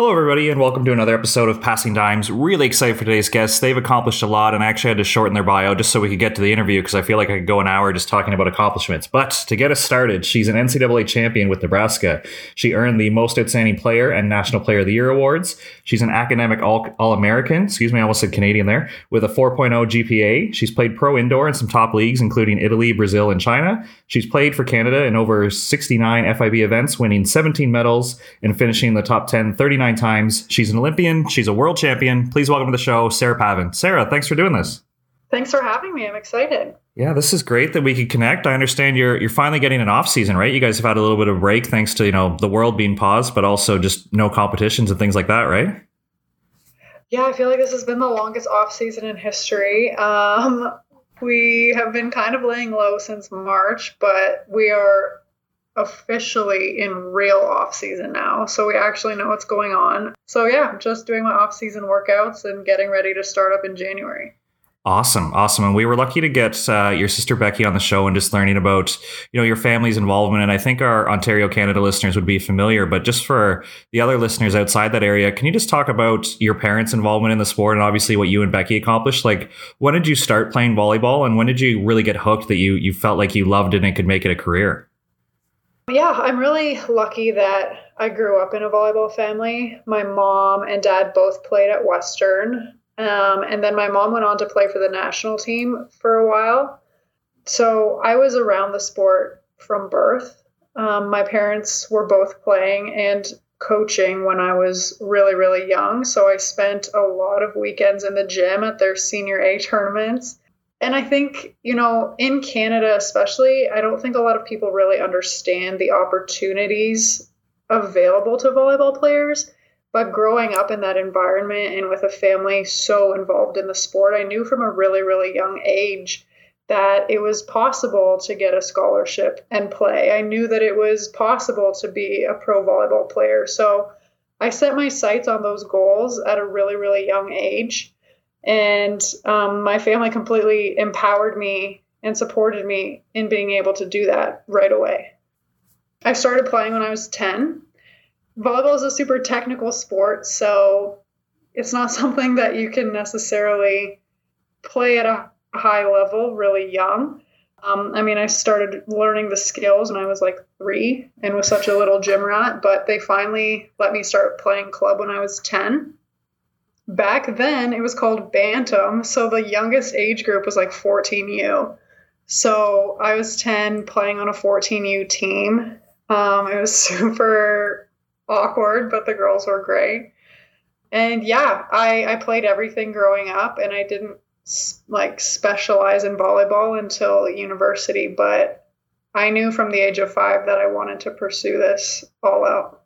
Hello, everybody, and welcome to another episode of Passing Dimes. Really excited for today's guests. They've accomplished a lot, and I actually had to shorten their bio just so we could get to the interview because I feel like I could go an hour just talking about accomplishments. But to get us started, she's an NCAA champion with Nebraska. She earned the Most Outstanding Player and National Player of the Year awards. She's an academic All American, excuse me, I almost said Canadian there, with a 4.0 GPA. She's played pro indoor in some top leagues, including Italy, Brazil, and China. She's played for Canada in over 69 FIVB events, winning 17 medals and finishing in the top 10 39 times. She's an Olympian. She's a world champion. Please welcome to the show, Sarah Pavan. Sarah, thanks for doing this. Thanks for having me. I'm excited. Yeah, this is great that we could connect. I understand you're you're finally getting an off season, right? You guys have had a little bit of break thanks to you know the world being paused, but also just no competitions and things like that, right? Yeah, I feel like this has been the longest off season in history. Um, we have been kind of laying low since March, but we are officially in real off season now. So we actually know what's going on. So yeah, just doing my off season workouts and getting ready to start up in January. Awesome, awesome, and we were lucky to get uh, your sister Becky on the show and just learning about you know your family's involvement. And I think our Ontario, Canada listeners would be familiar, but just for the other listeners outside that area, can you just talk about your parents' involvement in the sport and obviously what you and Becky accomplished? Like, when did you start playing volleyball, and when did you really get hooked that you you felt like you loved it and could make it a career? Yeah, I'm really lucky that I grew up in a volleyball family. My mom and dad both played at Western. Um, and then my mom went on to play for the national team for a while. So I was around the sport from birth. Um, my parents were both playing and coaching when I was really, really young. So I spent a lot of weekends in the gym at their senior A tournaments and I think, you know, in Canada especially, I don't think a lot of people really understand the opportunities available to volleyball players. But growing up in that environment and with a family so involved in the sport, I knew from a really, really young age that it was possible to get a scholarship and play. I knew that it was possible to be a pro volleyball player. So I set my sights on those goals at a really, really young age. And um, my family completely empowered me and supported me in being able to do that right away. I started playing when I was 10. Volleyball is a super technical sport, so it's not something that you can necessarily play at a high level really young. Um, I mean, I started learning the skills when I was like three and was such a little gym rat, but they finally let me start playing club when I was 10 back then it was called bantam so the youngest age group was like 14u so i was 10 playing on a 14u team. Um, it was super awkward but the girls were great. And yeah i i played everything growing up and i didn't like specialize in volleyball until university but i knew from the age of five that i wanted to pursue this all out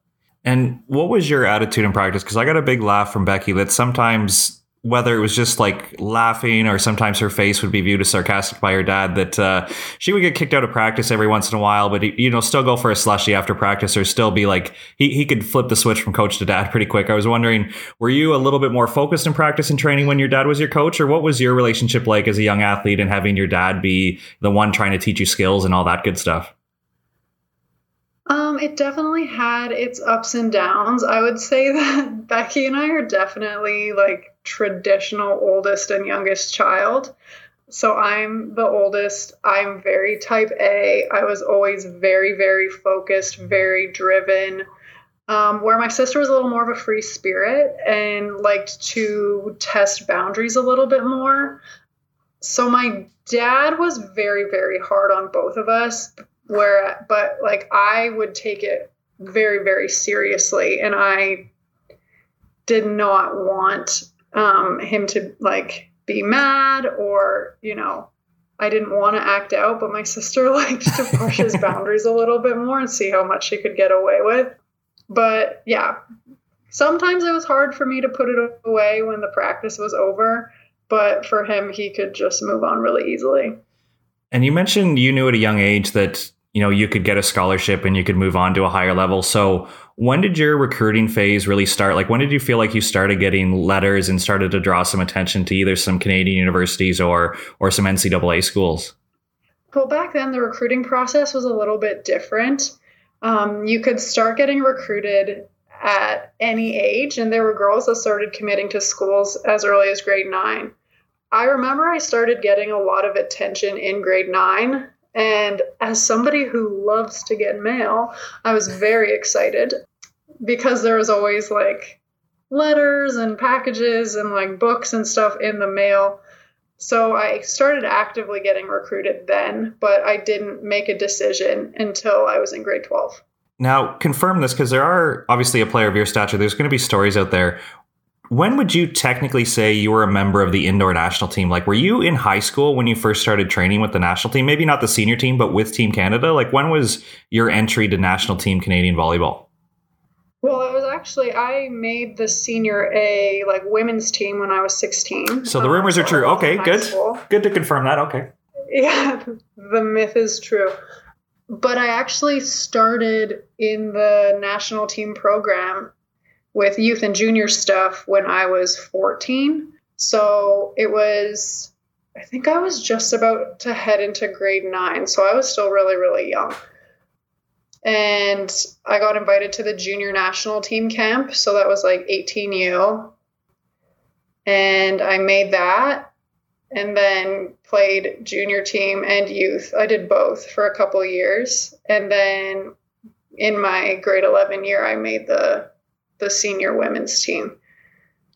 and what was your attitude in practice? Because I got a big laugh from Becky that sometimes, whether it was just like laughing or sometimes her face would be viewed as sarcastic by her dad, that uh, she would get kicked out of practice every once in a while, but you know, still go for a slushy after practice or still be like he he could flip the switch from coach to dad pretty quick. I was wondering, were you a little bit more focused in practice and training when your dad was your coach, or what was your relationship like as a young athlete and having your dad be the one trying to teach you skills and all that good stuff? Um, it definitely had its ups and downs. I would say that Becky and I are definitely like traditional oldest and youngest child. So I'm the oldest. I'm very type A. I was always very, very focused, very driven. Um, where my sister was a little more of a free spirit and liked to test boundaries a little bit more. So my dad was very, very hard on both of us, where but like i would take it very very seriously and i did not want um, him to like be mad or you know i didn't want to act out but my sister liked to push his boundaries a little bit more and see how much she could get away with. But yeah sometimes it was hard for me to put it away when the practice was over but for him he could just move on really easily. And you mentioned you knew at a young age that you know you could get a scholarship and you could move on to a higher level so when did your recruiting phase really start like when did you feel like you started getting letters and started to draw some attention to either some canadian universities or or some ncaa schools well back then the recruiting process was a little bit different um, you could start getting recruited at any age, and there were girls that started committing to schools as early as grade nine. I remember I started getting a lot of attention in grade nine. And as somebody who loves to get mail, I was very excited because there was always like letters and packages and like books and stuff in the mail. So I started actively getting recruited then, but I didn't make a decision until I was in grade 12. Now, confirm this because there are obviously a player of your stature. There's going to be stories out there. When would you technically say you were a member of the indoor national team? Like, were you in high school when you first started training with the national team? Maybe not the senior team, but with Team Canada? Like, when was your entry to national team Canadian volleyball? Well, it was actually I made the senior A like women's team when I was 16. So the rumors um, are true. Okay, good. School. Good to confirm that. Okay. Yeah, the myth is true. But I actually started in the national team program with youth and junior stuff when I was 14. So it was I think I was just about to head into grade 9, so I was still really really young and I got invited to the junior national team camp. So that was like 18U. And I made that and then played junior team and youth. I did both for a couple years. And then in my grade 11 year, I made the the senior women's team.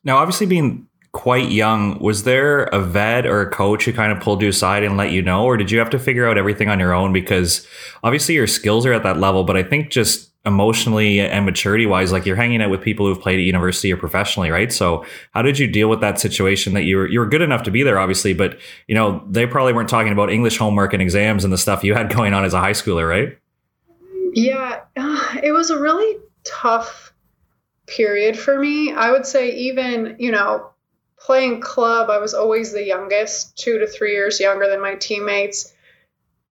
Now, obviously, being quite young, was there a vet or a coach who kind of pulled you aside and let you know, or did you have to figure out everything on your own? Because obviously your skills are at that level, but I think just emotionally and maturity wise, like you're hanging out with people who've played at university or professionally, right? So how did you deal with that situation that you were you were good enough to be there, obviously, but you know they probably weren't talking about English homework and exams and the stuff you had going on as a high schooler, right? Yeah, it was a really tough period for me. I would say even you know playing club, I was always the youngest, two to three years younger than my teammates.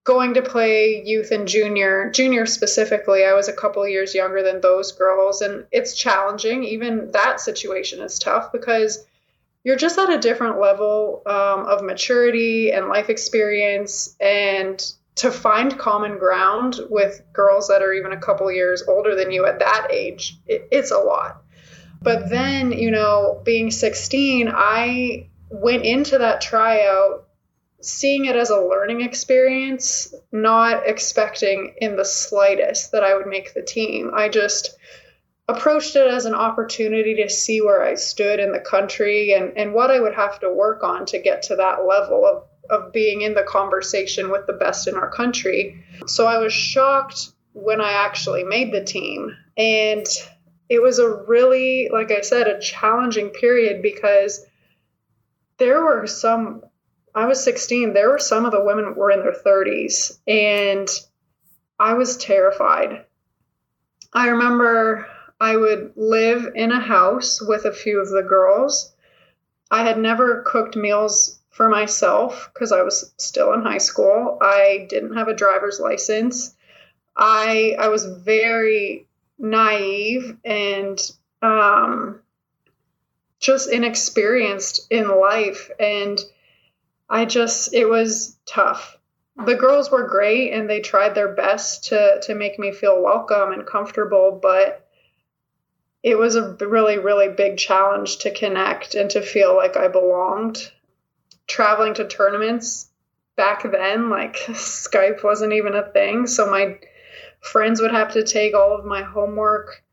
Going to play youth and junior, junior specifically, I was a couple years younger than those girls. And it's challenging. Even that situation is tough because you're just at a different level um, of maturity and life experience. And to find common ground with girls that are even a couple years older than you at that age, it, it's a lot. But then, you know, being 16, I went into that tryout seeing it as a learning experience, not expecting in the slightest that I would make the team. I just approached it as an opportunity to see where I stood in the country and, and what I would have to work on to get to that level of, of being in the conversation with the best in our country. So I was shocked when I actually made the team. And it was a really, like I said, a challenging period because there were some, I was 16, there were some of the women were in their 30s, and I was terrified. I remember I would live in a house with a few of the girls. I had never cooked meals for myself because I was still in high school. I didn't have a driver's license. I I was very naive and um, just inexperienced in life. And I just, it was tough. The girls were great and they tried their best to, to make me feel welcome and comfortable, but it was a really, really big challenge to connect and to feel like I belonged. Traveling to tournaments back then, like Skype wasn't even a thing. So my friends would have to take all of my homework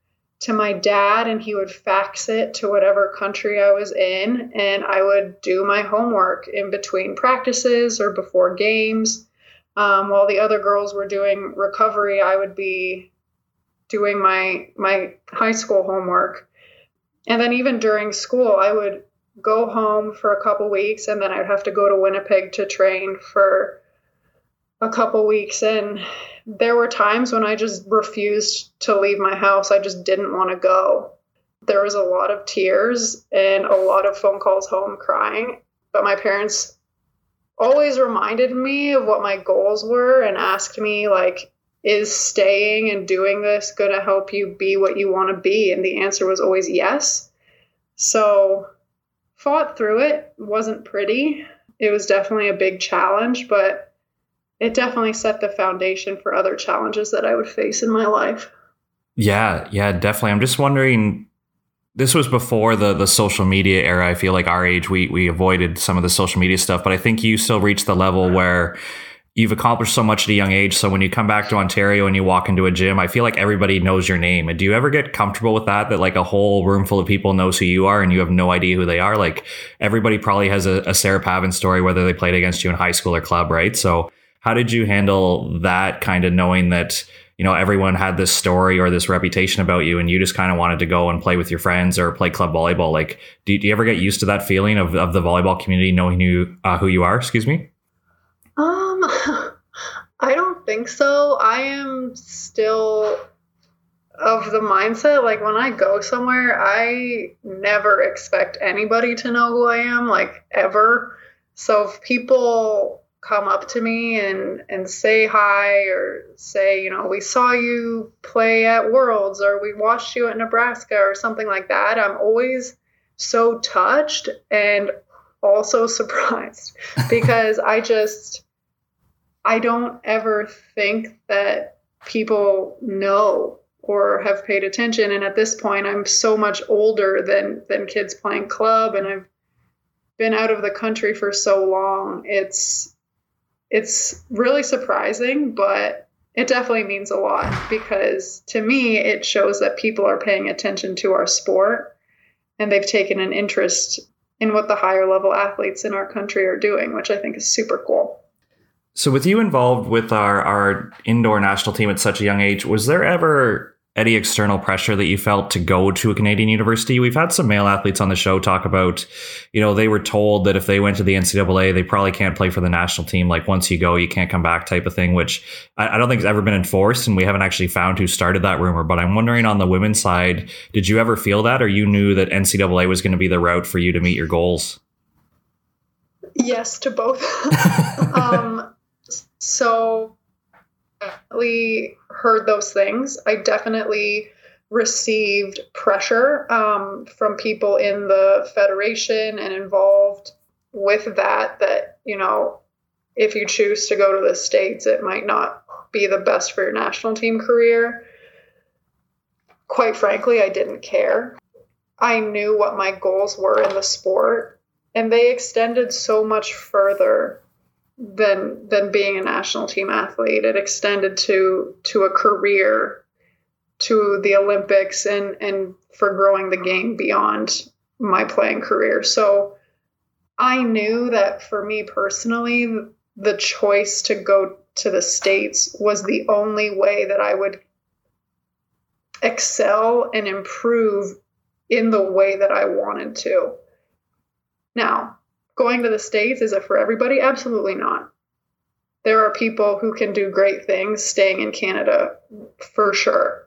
to my dad and he would fax it to whatever country I was in and I would do my homework in between practices or before games. Um, while the other girls were doing recovery, I would be doing my my high school homework. And then even during school, I would go home for a couple weeks and then I'd have to go to Winnipeg to train for a couple weeks and there were times when I just refused to leave my house. I just didn't want to go. There was a lot of tears and a lot of phone calls home crying, but my parents always reminded me of what my goals were and asked me like is staying and doing this going to help you be what you want to be and the answer was always yes so fought through it wasn't pretty it was definitely a big challenge but it definitely set the foundation for other challenges that I would face in my life. Yeah, yeah, definitely. I'm just wondering this was before the the social media era. I feel like our age we we avoided some of the social media stuff, but I think you still reached the level where you've accomplished so much at a young age. So when you come back to Ontario and you walk into a gym, I feel like everybody knows your name. And do you ever get comfortable with that? That like a whole room full of people knows who you are and you have no idea who they are. Like everybody probably has a, a Sarah Pavan story, whether they played against you in high school or club, right? So how did you handle that kind of knowing that? you know everyone had this story or this reputation about you and you just kind of wanted to go and play with your friends or play club volleyball like do, do you ever get used to that feeling of, of the volleyball community knowing who uh, who you are excuse me i don't think so. I am still of the mindset like when i go somewhere i never expect anybody to know who i am like ever. So if people come up to me and and say hi or say you know we saw you play at worlds or we watched you at nebraska or something like that i'm always so touched and also surprised because i just i don't ever think that people know or have paid attention and at this point i'm so much older than than kids playing club and i've been out of the country for so long it's it's really surprising, but it definitely means a lot because to me, it shows that people are paying attention to our sport and they've taken an interest in what the higher level athletes in our country are doing, which I think is super cool. So, with you involved with our, our indoor national team at such a young age, was there ever any external pressure that you felt to go to a Canadian university? We've had some male athletes on the show talk about, you know, they were told that if they went to the NCAA, they probably can't play for the national team. Like once you go, you can't come back type of thing, which I, I don't think has ever been enforced. And we haven't actually found who started that rumor. But I'm wondering on the women's side, did you ever feel that or you knew that NCAA was going to be the route for you to meet your goals? Yes, to both. um, so definitely heard those things. I definitely received pressure um, from people in the federation and involved with that. That you know, if you choose to go to the states, it might not be the best for your national team career. Quite frankly, I didn't care. I knew what my goals were in the sport, and they extended so much further than than being a national team athlete. It extended to to a career, to the Olympics, and and for growing the game beyond my playing career. So I knew that for me personally, the choice to go to the states was the only way that I would excel and improve in the way that I wanted to. Now, going to the States, is it for everybody? Absolutely not. There are people who can do great things staying in Canada for sure.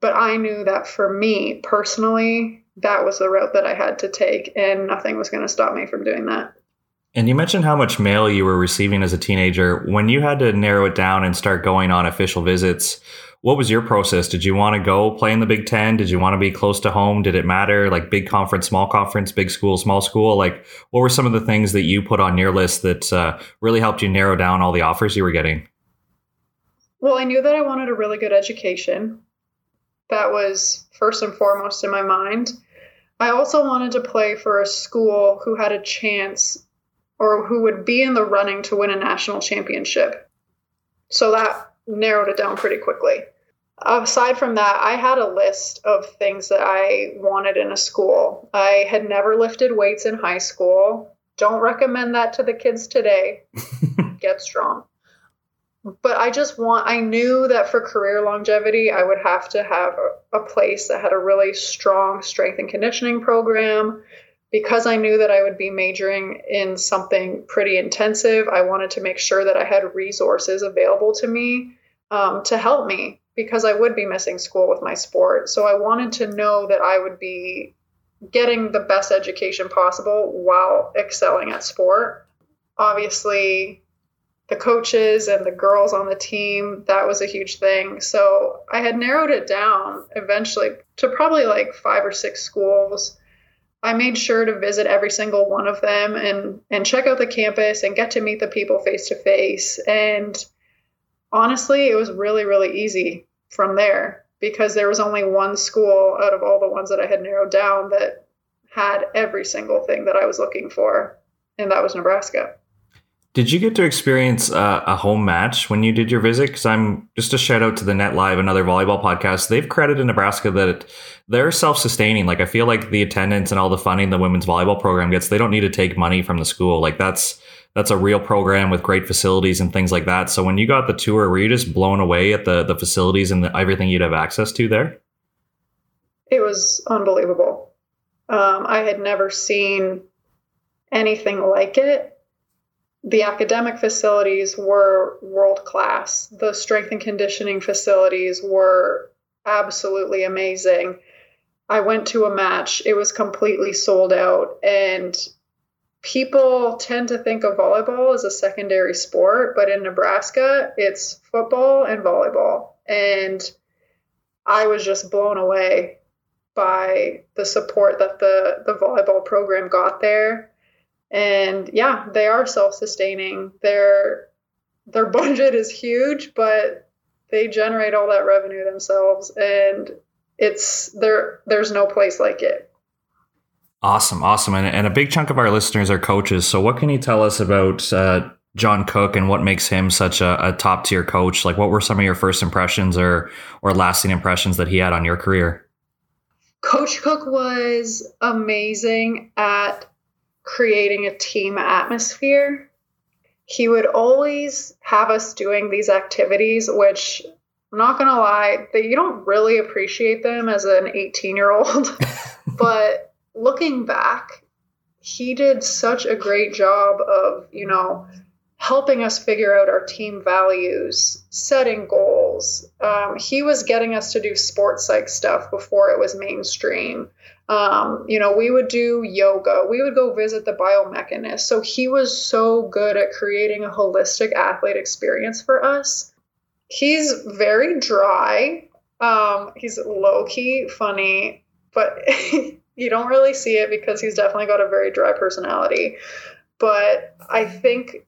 But I knew that for me personally, that was the route that I had to take, and nothing was going to stop me from doing that. And you mentioned how much mail you were receiving as a teenager. When you had to narrow it down and start going on official visits, what was your process? Did you want to go play in the Big Ten? Did you want to be close to home? Did it matter? Like big conference, small conference, big school, small school? Like, what were some of the things that you put on your list that uh, really helped you narrow down all the offers you were getting? Well, I knew that I wanted a really good education. That was first and foremost in my mind. I also wanted to play for a school who had a chance or who would be in the running to win a national championship. So that narrowed it down pretty quickly aside from that, I had a list of things that I wanted in a school. I had never lifted weights in high school. Don't recommend that to the kids today. Get strong. But I just want, I knew that for career longevity, I would have to have a, a place that had a really strong strength and conditioning program. Because I knew that I would be majoring in something pretty intensive, I wanted to make sure that I had resources available to me um, to help me because I would be missing school with my sport. So I wanted to know that I would be getting the best education possible while excelling at sport. Obviously, the coaches and the girls on the team, that was a huge thing. So I had narrowed it down eventually to probably like five or six schools. I made sure to visit every single one of them and and check out the campus and get to meet the people face to face and honestly, it was really, really easy from there. because there was only one school out of all the ones that I had narrowed down that had every single thing that I was looking for, and that was Nebraska. Did you get to experience uh, a home match when you did your visit? Because I'm just a shout out to the Net Live, another volleyball podcast. They've credited Nebraska that they're self sustaining. Like I feel like the attendance and all the funding the women's volleyball program gets, they don't need to take money from the school. Like that's that's a real program with great facilities and things like that. So when you got the tour, were you just blown away at the the facilities and the, everything you'd have access to there? It was unbelievable. Um, I had never seen anything like it the academic facilities were world class. The strength and conditioning facilities were absolutely amazing. I went to a match, it was completely sold out, and people tend to think of volleyball as a secondary sport, but in Nebraska, it's football and volleyball. And I was just blown away by the support that the, the volleyball program got there. And yeah they are self-sustaining. Their their budget is huge but they generate all that revenue themselves. And it's there there's no place like it awesome awesome and, and a big chunk of our listeners are coaches so what can you tell us about uh, john cook and what makes him such a, a top tier coach like what were some of your first impressions or or lasting impressions that he had on your career coach cook was amazing at creating a team atmosphere. He would always have us doing these activities, which I'm not going to lie, that you don't really appreciate them as an 18 year old. but looking back, he did such a great job of, you know, helping us figure out our team values, setting goals. Um, he was getting us to do sports psych stuff before it was mainstream. Um, you know, we would do yoga, we would go visit the biomechanist. So he was so good at creating a holistic athlete experience for us. He's very dry. Um, he's low key funny, but you don't really see it because he's definitely got a very dry personality. But I think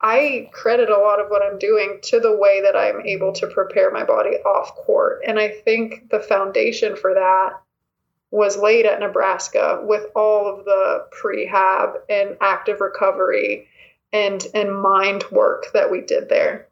I credit a lot of what I'm doing to the way that I'm able to prepare my body off court. And I think the foundation for that was laid at Nebraska with all of the prehab and active recovery and and mind work that we did there.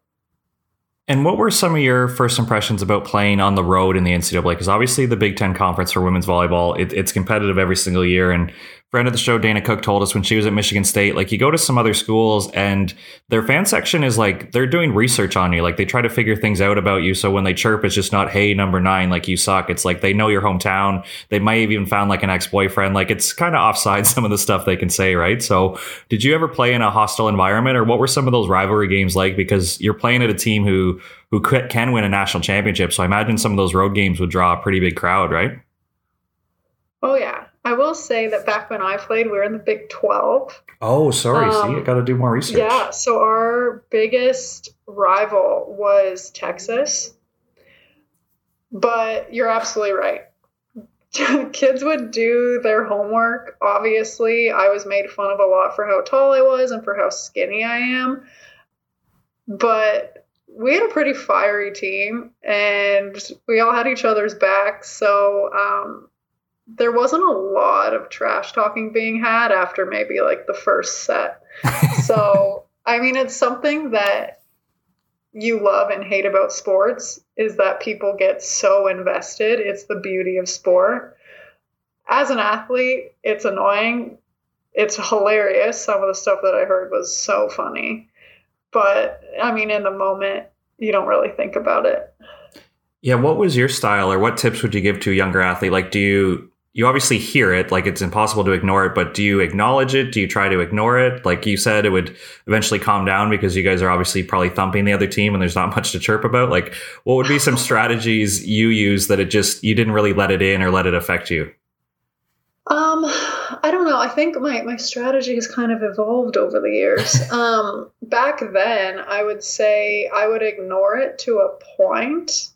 And what were some of your first impressions about playing on the road in the NCAA? Because obviously, the Big Ten Conference for women's volleyball, it, it's competitive every single year. And friend of the show, Dana Cook, told us when she was at Michigan State, like you go to some other schools and their fan section is like they're doing research on you. Like they try to figure things out about you. So when they chirp, it's just not, hey, number nine, like you suck. It's like they know your hometown. They might have even found like an ex boyfriend. Like it's kind of offside some of the stuff they can say, right? So did you ever play in a hostile environment or what were some of those rivalry games like? Because you're playing at a team who who can win a national championship. So I imagine some of those road games would draw a pretty big crowd, right? Oh yeah, I will say that back when I played, we were in the Big 12. Oh, sorry. Um, See, I got to do more research. Yeah. So our biggest rival was Texas. But you're absolutely right. Kids would do their homework. Obviously, I was made fun of a lot for how tall I was and for how skinny I am. But we had a pretty fiery team and we all had each other's backs. So, um, there wasn't a lot of trash talking being had after maybe like the first set. so, I mean, it's something that you love and hate about sports is that people get so invested. It's the beauty of sport. As an athlete, it's annoying. It's hilarious. Some of the stuff that I heard was so funny. But I mean, in the moment, you don't really think about it. Yeah, what was your style or what tips would you give to a younger athlete? Like do you you obviously hear it, like it's impossible to ignore it, but do you acknowledge it? Do you try to ignore it? Like you said, it would eventually calm down because you guys are obviously probably thumping the other team and there's not much to chirp about. Like, what would be some strategies you use that it just, you didn't really let it in or let it affect you? Um, I don't know. I think my, my strategy has kind of evolved over the years. um, back then, I would say I would ignore it to a point,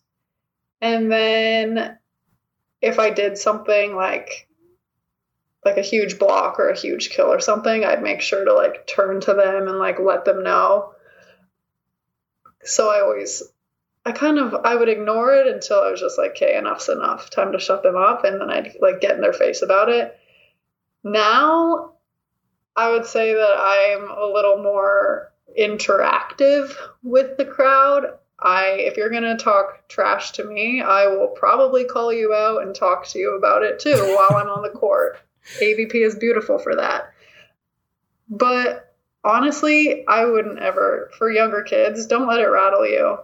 and then if I did something like like a huge block or a huge kill or something, I'd make sure to like turn to them and like let them know. So I always I kind of I would ignore it until I was just like, okay, enough's enough. Time to shut them up, and then I'd like get in their face about it. Now, I would say that I'm a little more interactive with the crowd. I if you're going to talk trash to me, I will probably call you out and talk to you about it too while I'm on the court. AVP is beautiful for that. But honestly, I wouldn't ever for younger kids, don't let it rattle you.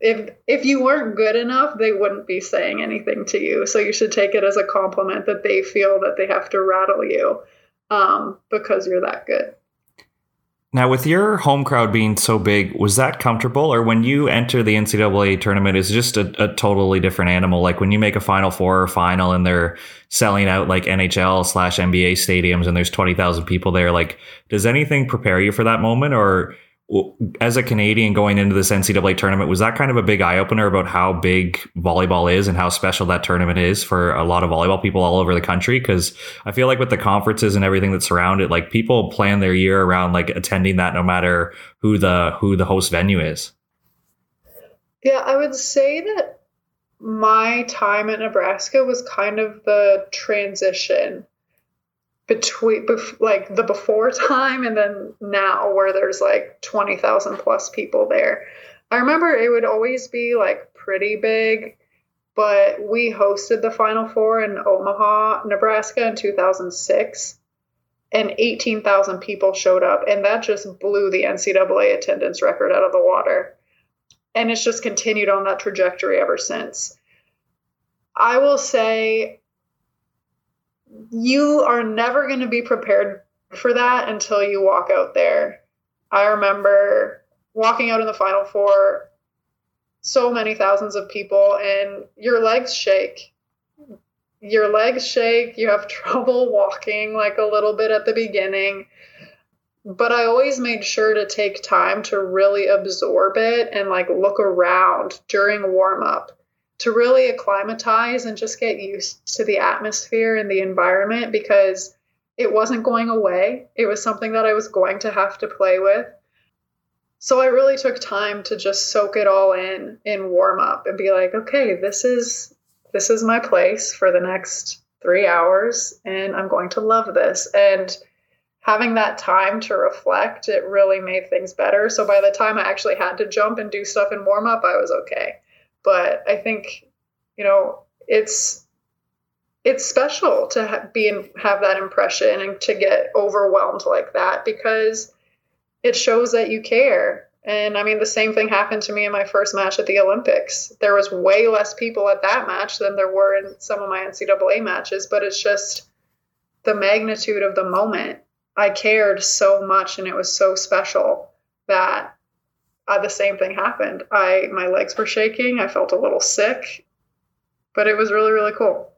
If if you weren't good enough, they wouldn't be saying anything to you. So you should take it as a compliment that they feel that they have to rattle you um, because you're that good. Now, with your home crowd being so big, was that comfortable? Or when you enter the NCAA tournament, is just a, a, totally different animal? Like when you make a Final Four or final and they're selling out like NHL slash NBA stadiums and there's 20,000 people there, like does anything prepare you for that moment? Or as a Canadian going into this NCAA tournament, was that kind of a big eye opener about how big volleyball is and how special that tournament is for a lot of volleyball people all over the country? Because I feel like with the conferences and everything that surround it, like people plan their year around like attending that no matter who the who the host venue is. Yeah, I would say that my time at Nebraska was kind of the transition between bef- like the before time and then now where there's like 20,000 plus people there. I remember it would always be like pretty big, but we hosted the Final Four in Omaha, Nebraska in 2006 and 18,000 people showed up and that just blew the NCAA attendance record out of the water. And it's just continued on that trajectory ever since. I will say you are never going to be prepared for that until you walk out there. I remember walking out in the final four, so many thousands of people, and your legs shake. Your legs shake. You have trouble walking like a little bit at the beginning. But I always made sure to take time to really absorb it and like look around during warm up to really acclimatize and just get used to the atmosphere and the environment because it wasn't going away. It was something that I was going to have to play with. So I really took time to just soak it all in in warm up and be like, okay, this is this is my place for the next 3 hours and I'm going to love this. And having that time to reflect, it really made things better. So by the time I actually had to jump and do stuff in warm up, I was okay but I think you know it's it's special to ha- be and have that impression and to get overwhelmed like that because it shows that you care. And I mean, the same thing happened to me in my first match at the Olympics. There was way less people at that match than there were in some of my NCAA matches, but it's just the magnitude of the moment. I cared so much and it was so special that uh, the same thing happened. I my legs were shaking. I felt a little sick, but it was really really cool.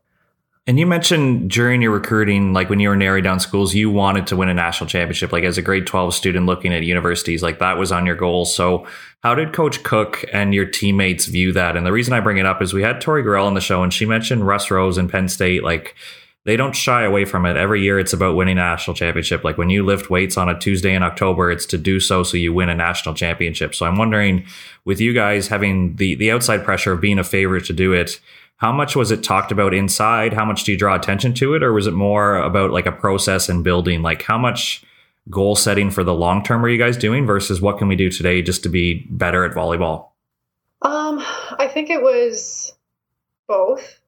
And you mentioned during your recruiting, like when you were narrowing down schools, you wanted to win a national championship. Like as a grade 12 student looking at universities, like that was on your goal. So, how did Coach Cook and your teammates view that? And the reason I bring it up is we had Tori Gorrell on the show and she mentioned Russ Rose and Penn State. Like they don't shy away from it. Every year it's about winning a national championship. Like when you lift weights on a Tuesday in October, it's to do so so you win a national championship. So I'm wondering, with you guys having the the outside pressure of being a favorite to do it, how much was it talked about inside? How much do you draw attention to it, or was it more about like a process and building? Like how much goal setting for the long term are you guys doing versus what can we do today just to be better at volleyball? Um, I think it was both.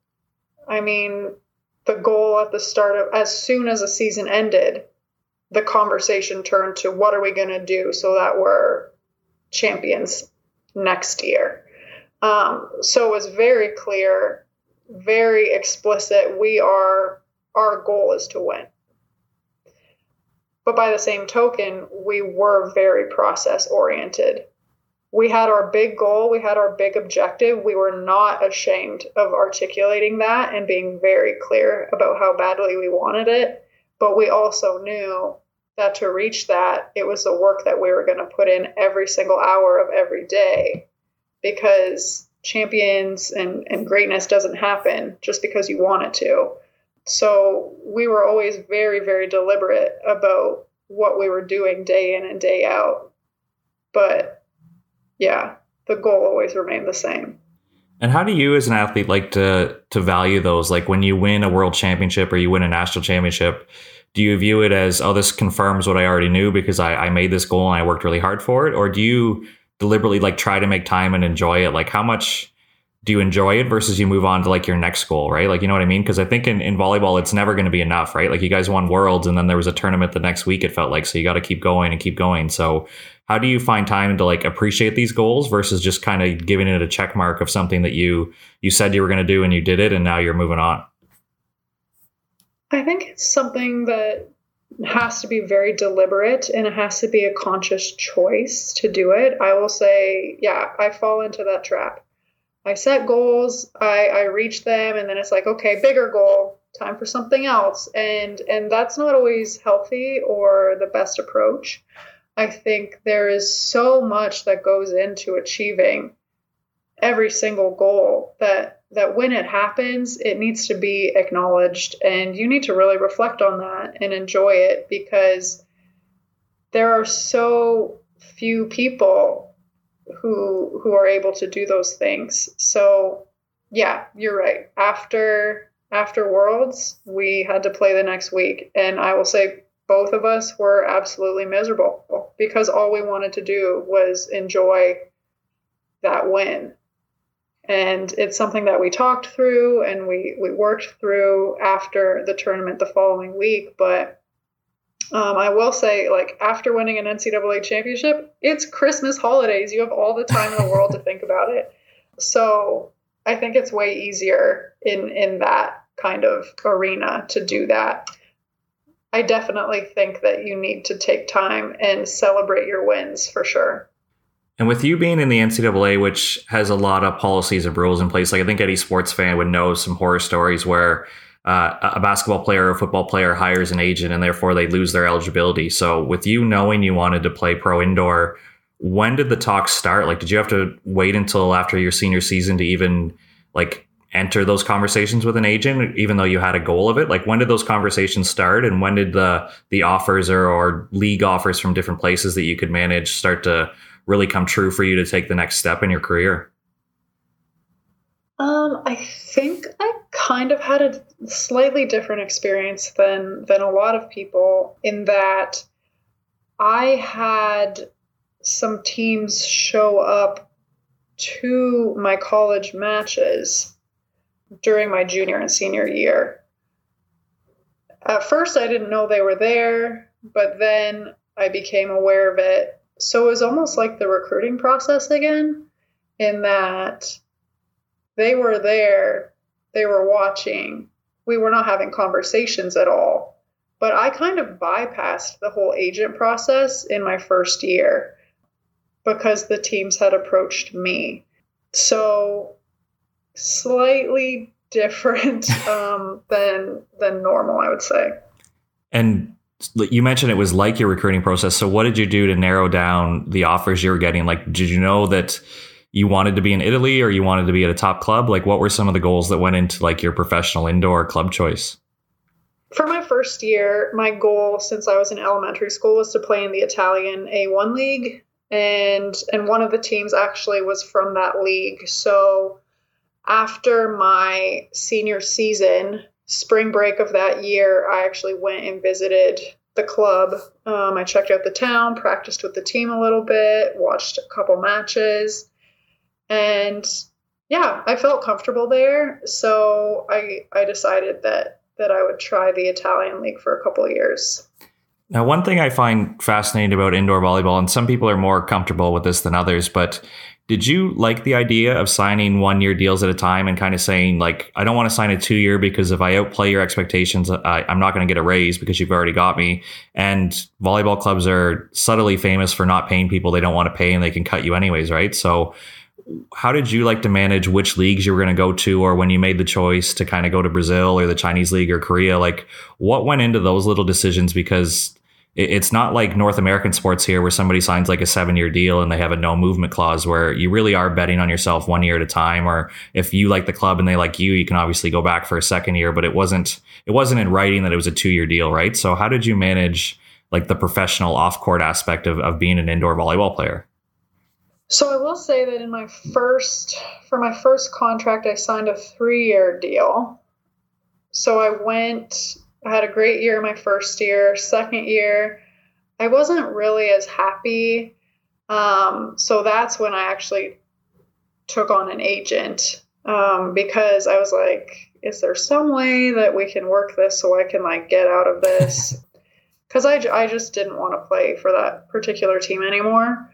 I mean, the goal at the start of as soon as the season ended, the conversation turned to what are we going to do so that we're champions next year. Um, so it was very clear, very explicit. We are our goal is to win. But by the same token, we were very process oriented we had our big goal, we had our big objective. We were not ashamed of articulating that and being very clear about how badly we wanted it. But we also knew that to reach that, it was the work that we were going to put in every single hour of every day because champions and, and greatness doesn't happen just because you want it to. So we were always very, very deliberate about what we were doing day in and day out. But yeah, the goal always remained the same. And how do you, as an athlete, like to to value those? Like when you win a world championship or you win a national championship, do you view it as, oh, this confirms what I already knew because I, I made this goal and I worked really hard for it? Or do you deliberately like try to make time and enjoy it? Like how much do you enjoy it versus you move on to like your next goal, right? Like, you know what I mean? Because I think in, in volleyball, it's never going to be enough, right? Like you guys won worlds and then there was a tournament the next week, it felt like. So you got to keep going and keep going. So how do you find time to like appreciate these goals versus just kind of giving it a check mark of something that you you said you were going to do and you did it and now you're moving on? I think it's something that has to be very deliberate and it has to be a conscious choice to do it. I will say, yeah, I fall into that trap. I set goals, I, I reach them, and then it's like, okay, bigger goal, time for something else. And and that's not always healthy or the best approach. I think there is so much that goes into achieving every single goal that that when it happens, it needs to be acknowledged and you need to really reflect on that and enjoy it because there are so few people who who are able to do those things. So, yeah, you're right. After after Worlds, we had to play the next week and I will say both of us were absolutely miserable because all we wanted to do was enjoy that win and it's something that we talked through and we we worked through after the tournament the following week but um, I will say, like after winning an NCAA championship, it's Christmas holidays. You have all the time in the world to think about it. So I think it's way easier in in that kind of arena to do that. I definitely think that you need to take time and celebrate your wins for sure. And with you being in the NCAA, which has a lot of policies and rules in place, like I think any sports fan would know some horror stories where uh, a basketball player or football player hires an agent and therefore they lose their eligibility. So, with you knowing you wanted to play pro indoor, when did the talks start? Like, did you have to wait until after your senior season to even like enter those conversations with an agent, even though you had a goal of it? Like, when did those conversations start, and when did the the offers or, or league offers from different places that you could manage start to really come true for you to take the next step in your career? Um, I think I kind of had a slightly different experience than than a lot of people in that I had some teams show up to my college matches during my junior and senior year. At first, I didn't know they were there, but then I became aware of it so it was almost like the recruiting process again, in that they were there, they were watching, we were not having conversations at all. But I kind of bypassed the whole agent process in my first year because the teams had approached me. So slightly different um, than than normal, I would say. And you mentioned it was like your recruiting process. So what did you do to narrow down the offers you were getting? Like, did you know that you wanted to be in Italy or you wanted to be at a top club? Like, what were some of the goals that went into like your professional indoor club choice? For my first year, my goal since I was in elementary school was to play in the Italian A1 league, and and one of the teams actually was from that league. So after my senior season, spring break of that year, I actually went and visited the club. Um, I checked out the town, practiced with the team a little bit, watched a couple matches, and yeah, I felt comfortable there. So I I decided that that I would try the Italian league for a couple of years. Now, one thing I find fascinating about indoor volleyball, and some people are more comfortable with this than others, but did you like the idea of signing one year deals at a time and kind of saying, like, I don't want to sign a two year because if I outplay your expectations, I, I'm not going to get a raise because you've already got me. And volleyball clubs are subtly famous for not paying people they don't want to pay and they can cut you anyways, right? So, how did you like to manage which leagues you were going to go to or when you made the choice to kind of go to Brazil or the Chinese league or Korea like what went into those little decisions because it's not like North American sports here where somebody signs like a seven year deal and they have a no movement clause where you really are betting on yourself one year at a time. Or if you like the club and they like you, you can obviously go back for a second year, but it wasn't, it wasn't in writing that it was a two year deal, right? So how did you manage like the professional off court aspect of, of being an indoor volleyball player? So I will say that in my first, for my first contract, I signed a three year deal. So I went, I had a great year my first year. Second year, I wasn't really as happy. Um, so that's when I actually took on an agent um, because I was like, is there some way that we can work this so I can like get out of this? Because I, I just didn't want to play for that particular team anymore.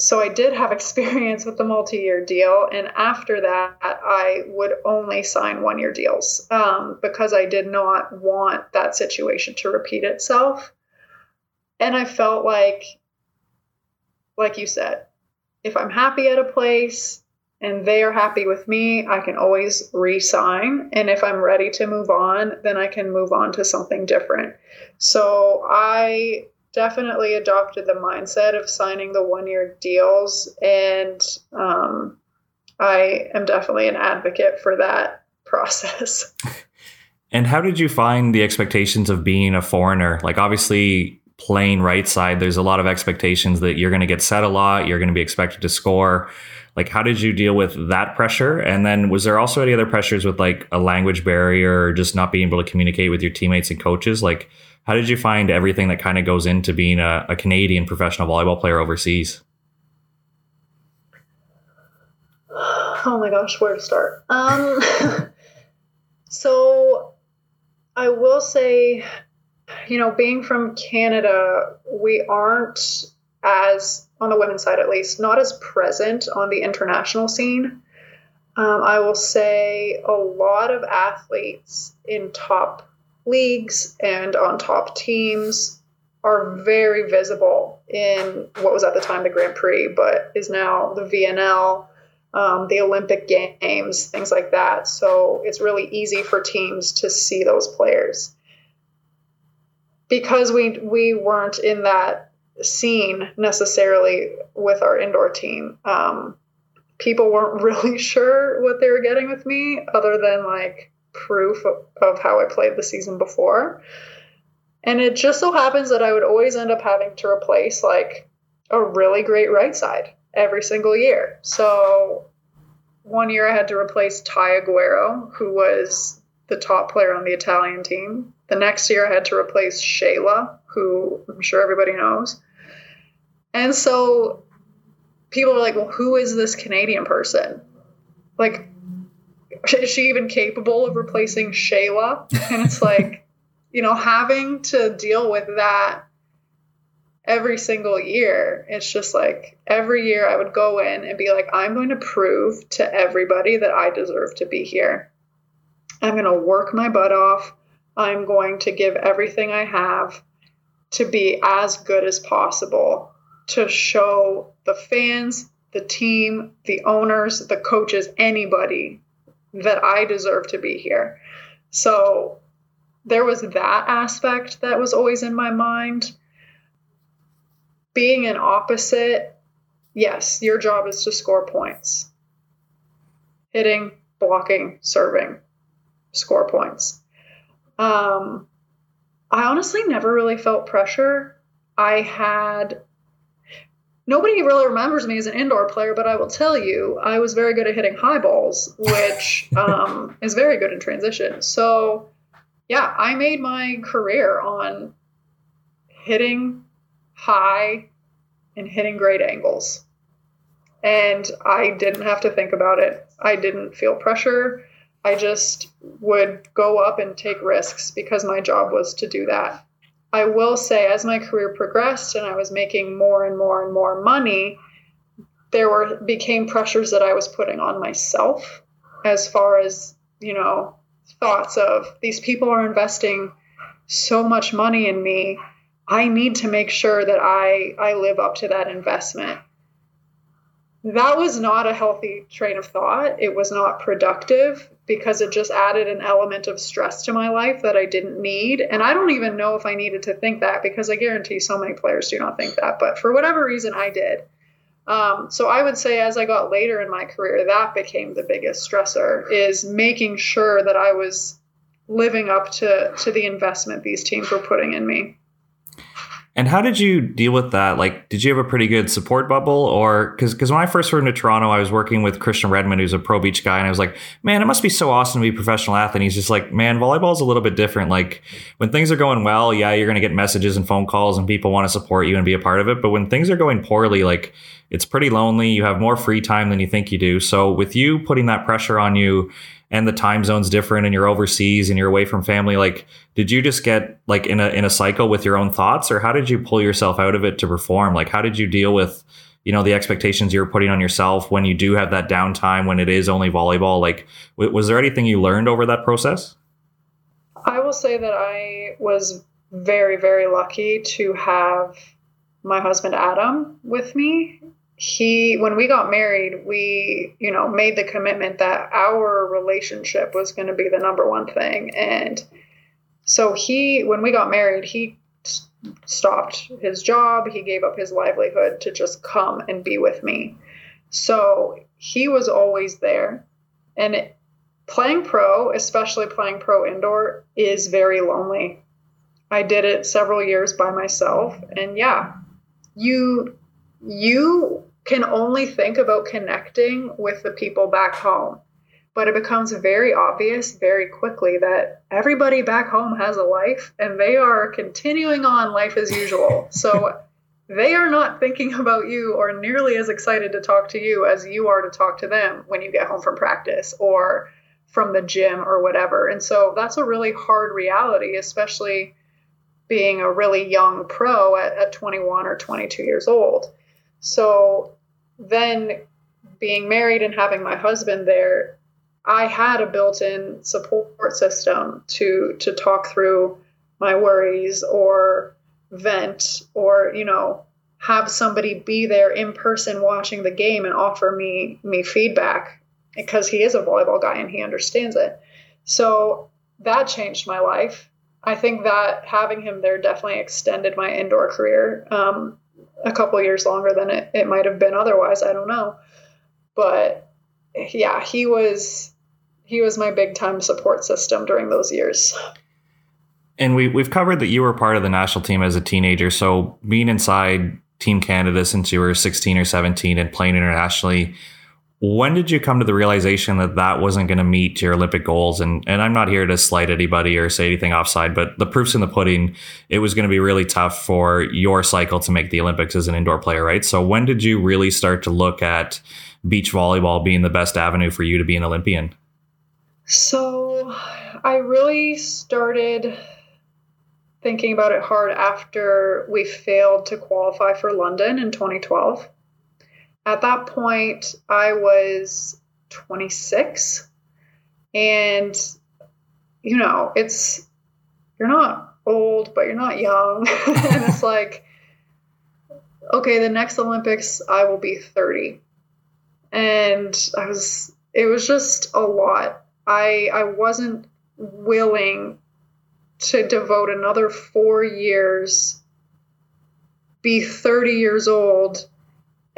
So I did have experience with the multi year deal. And after that, I would only sign one year deals um, because I did not want that situation to repeat itself. And I felt like, like you said, if I'm happy at a place and they are happy with me, I can always re-sign. And if I'm ready to move on, then I can move on to something different. So I definitely adopted the mindset of signing the one-year deals, and um, I am definitely an advocate for that process. And how did you find the expectations of being a foreigner? Like, obviously, playing right side, there's a lot of expectations that you're going to get set a lot, you're going to be expected to score. Like, how did you deal with that pressure? And then, was there also any other pressures with like a language barrier or just not being able to communicate with your teammates and coaches? Like, how did you find everything that kind of goes into being a, a Canadian professional volleyball player overseas? Oh my gosh, where to start? Um, so I will say, you know, being from Canada, we aren't as on the women's side at least, not as present on the international scene. Um, I will say a lot of athletes in top leagues and on top teams are very visible in what was at the time the Grand Prix, but is now the VNL, um, the Olympic Games, things like that. So it's really easy for teams to see those players. Because we we weren't in that scene necessarily with our indoor team. Um, people weren't really sure what they were getting with me, other than like proof of, of how I played the season before. And it just so happens that I would always end up having to replace like a really great right side every single year. So one year I had to replace Tai Aguero, who was the top player on the Italian team. The next year I had to replace Sheilla, who I'm sure everybody knows. And so people are like, well, who is this Canadian person? Like, is she even capable of replacing Sheilla? And it's like, you know, having to deal with that every single year, it's just like every year I would go in and be like, I'm going to prove to everybody that I deserve to be here. I'm going to work my butt off. I'm going to give everything I have to be as good as possible to show the fans, the team, the owners, the coaches, anybody that I deserve to be here. So there was that aspect that was always in my mind. Being an opposite, yes, your job is to score points. Hitting, blocking, serving, score points. Um, I honestly never really felt pressure. I had nobody really remembers me as an indoor player, but I will tell you, I was very good at hitting high balls, which um, is very good in transition. So, yeah, I made my career on hitting high and hitting great angles. And I didn't have to think about it. I didn't feel pressure. I just would go up and take risks because my job was to do that. I will say, as my career progressed and I was making more and more and more money, there were became pressures that I was putting on myself as far as, you know, thoughts of these people are investing so much money in me. I need to make sure that I I live up to that investment. That was not a healthy train of thought. It was not productive because it just added an element of stress to my life that I didn't need. And I don't even know if I needed to think that because I guarantee so many players do not think that. But for whatever reason, I did. Um, so I would say as I got later in my career, that became the biggest stressor is making sure that I was living up to, to the investment these teams were putting in me. And how did you deal with that? Like, did you have a pretty good support bubble, or because because when I first moved to Toronto, I was working with Christian Redmond, who's a pro beach guy, and I was like, man, it must be so awesome to be a professional athlete. And he's just like, man, volleyball is a little bit different. Like when things are going well, yeah, you're gonna get messages and phone calls, and people want to support you and be a part of it. But when things are going poorly, like it's pretty lonely. You have more free time than you think you do. So with you putting that pressure on you and the time zone's different and you're overseas and you're away from family like did you just get like in a in a cycle with your own thoughts or how did you pull yourself out of it to perform? Like how did you deal with you know the expectations you're putting on yourself when you do have that downtime when it is only volleyball? Like w- was there anything you learned over that process? I will say that i was very very lucky to have my husband adam with me he when we got married we you know made the commitment that our relationship was going to be the number one thing. And so he when we got married he stopped his job. He gave up his livelihood to just come and be with me. So he was always there. And it, playing pro especially playing pro indoor is very lonely. I did it several years by myself. And yeah you you can only think about connecting with the people back home. But it becomes very obvious very quickly that everybody back home has a life and they are continuing on life as usual. so they are not thinking about you or nearly as excited to talk to you as you are to talk to them when you get home from practice or from the gym or whatever. And so that's a really hard reality, especially being a really young pro at, at 21 or 22 years old. So then being married and having my husband there, I had a built-in support system to to talk through my worries or vent or you know have somebody be there in person watching the game and offer me me feedback because he is a volleyball guy and he understands it. So that changed my life. I think that having him there definitely extended my indoor career. Um, a couple years longer than it, it might have been otherwise. I don't know. But yeah, he was he was my big time support system during those years. And we we've covered that you were part of the national team as a teenager. So being inside Team Canada since you were 16 or 17 and playing internationally, when did you come to the realization that that wasn't going to meet your Olympic goals? And and I'm not here to slight anybody or say anything offside, but the proof's in the pudding. It was going to be really tough for your cycle to make the Olympics as an indoor player, right? So when did you really start to look at beach volleyball being the best avenue for you to be an Olympian? So I really started thinking about it hard after we failed to qualify for London in 2012 at that point, I was 26. And, you know, it's, you're not old, but you're not young. and it's like, okay, the next Olympics, I will be 30. And I was, it was just a lot. I, I wasn't willing to devote another four years, be 30 years old,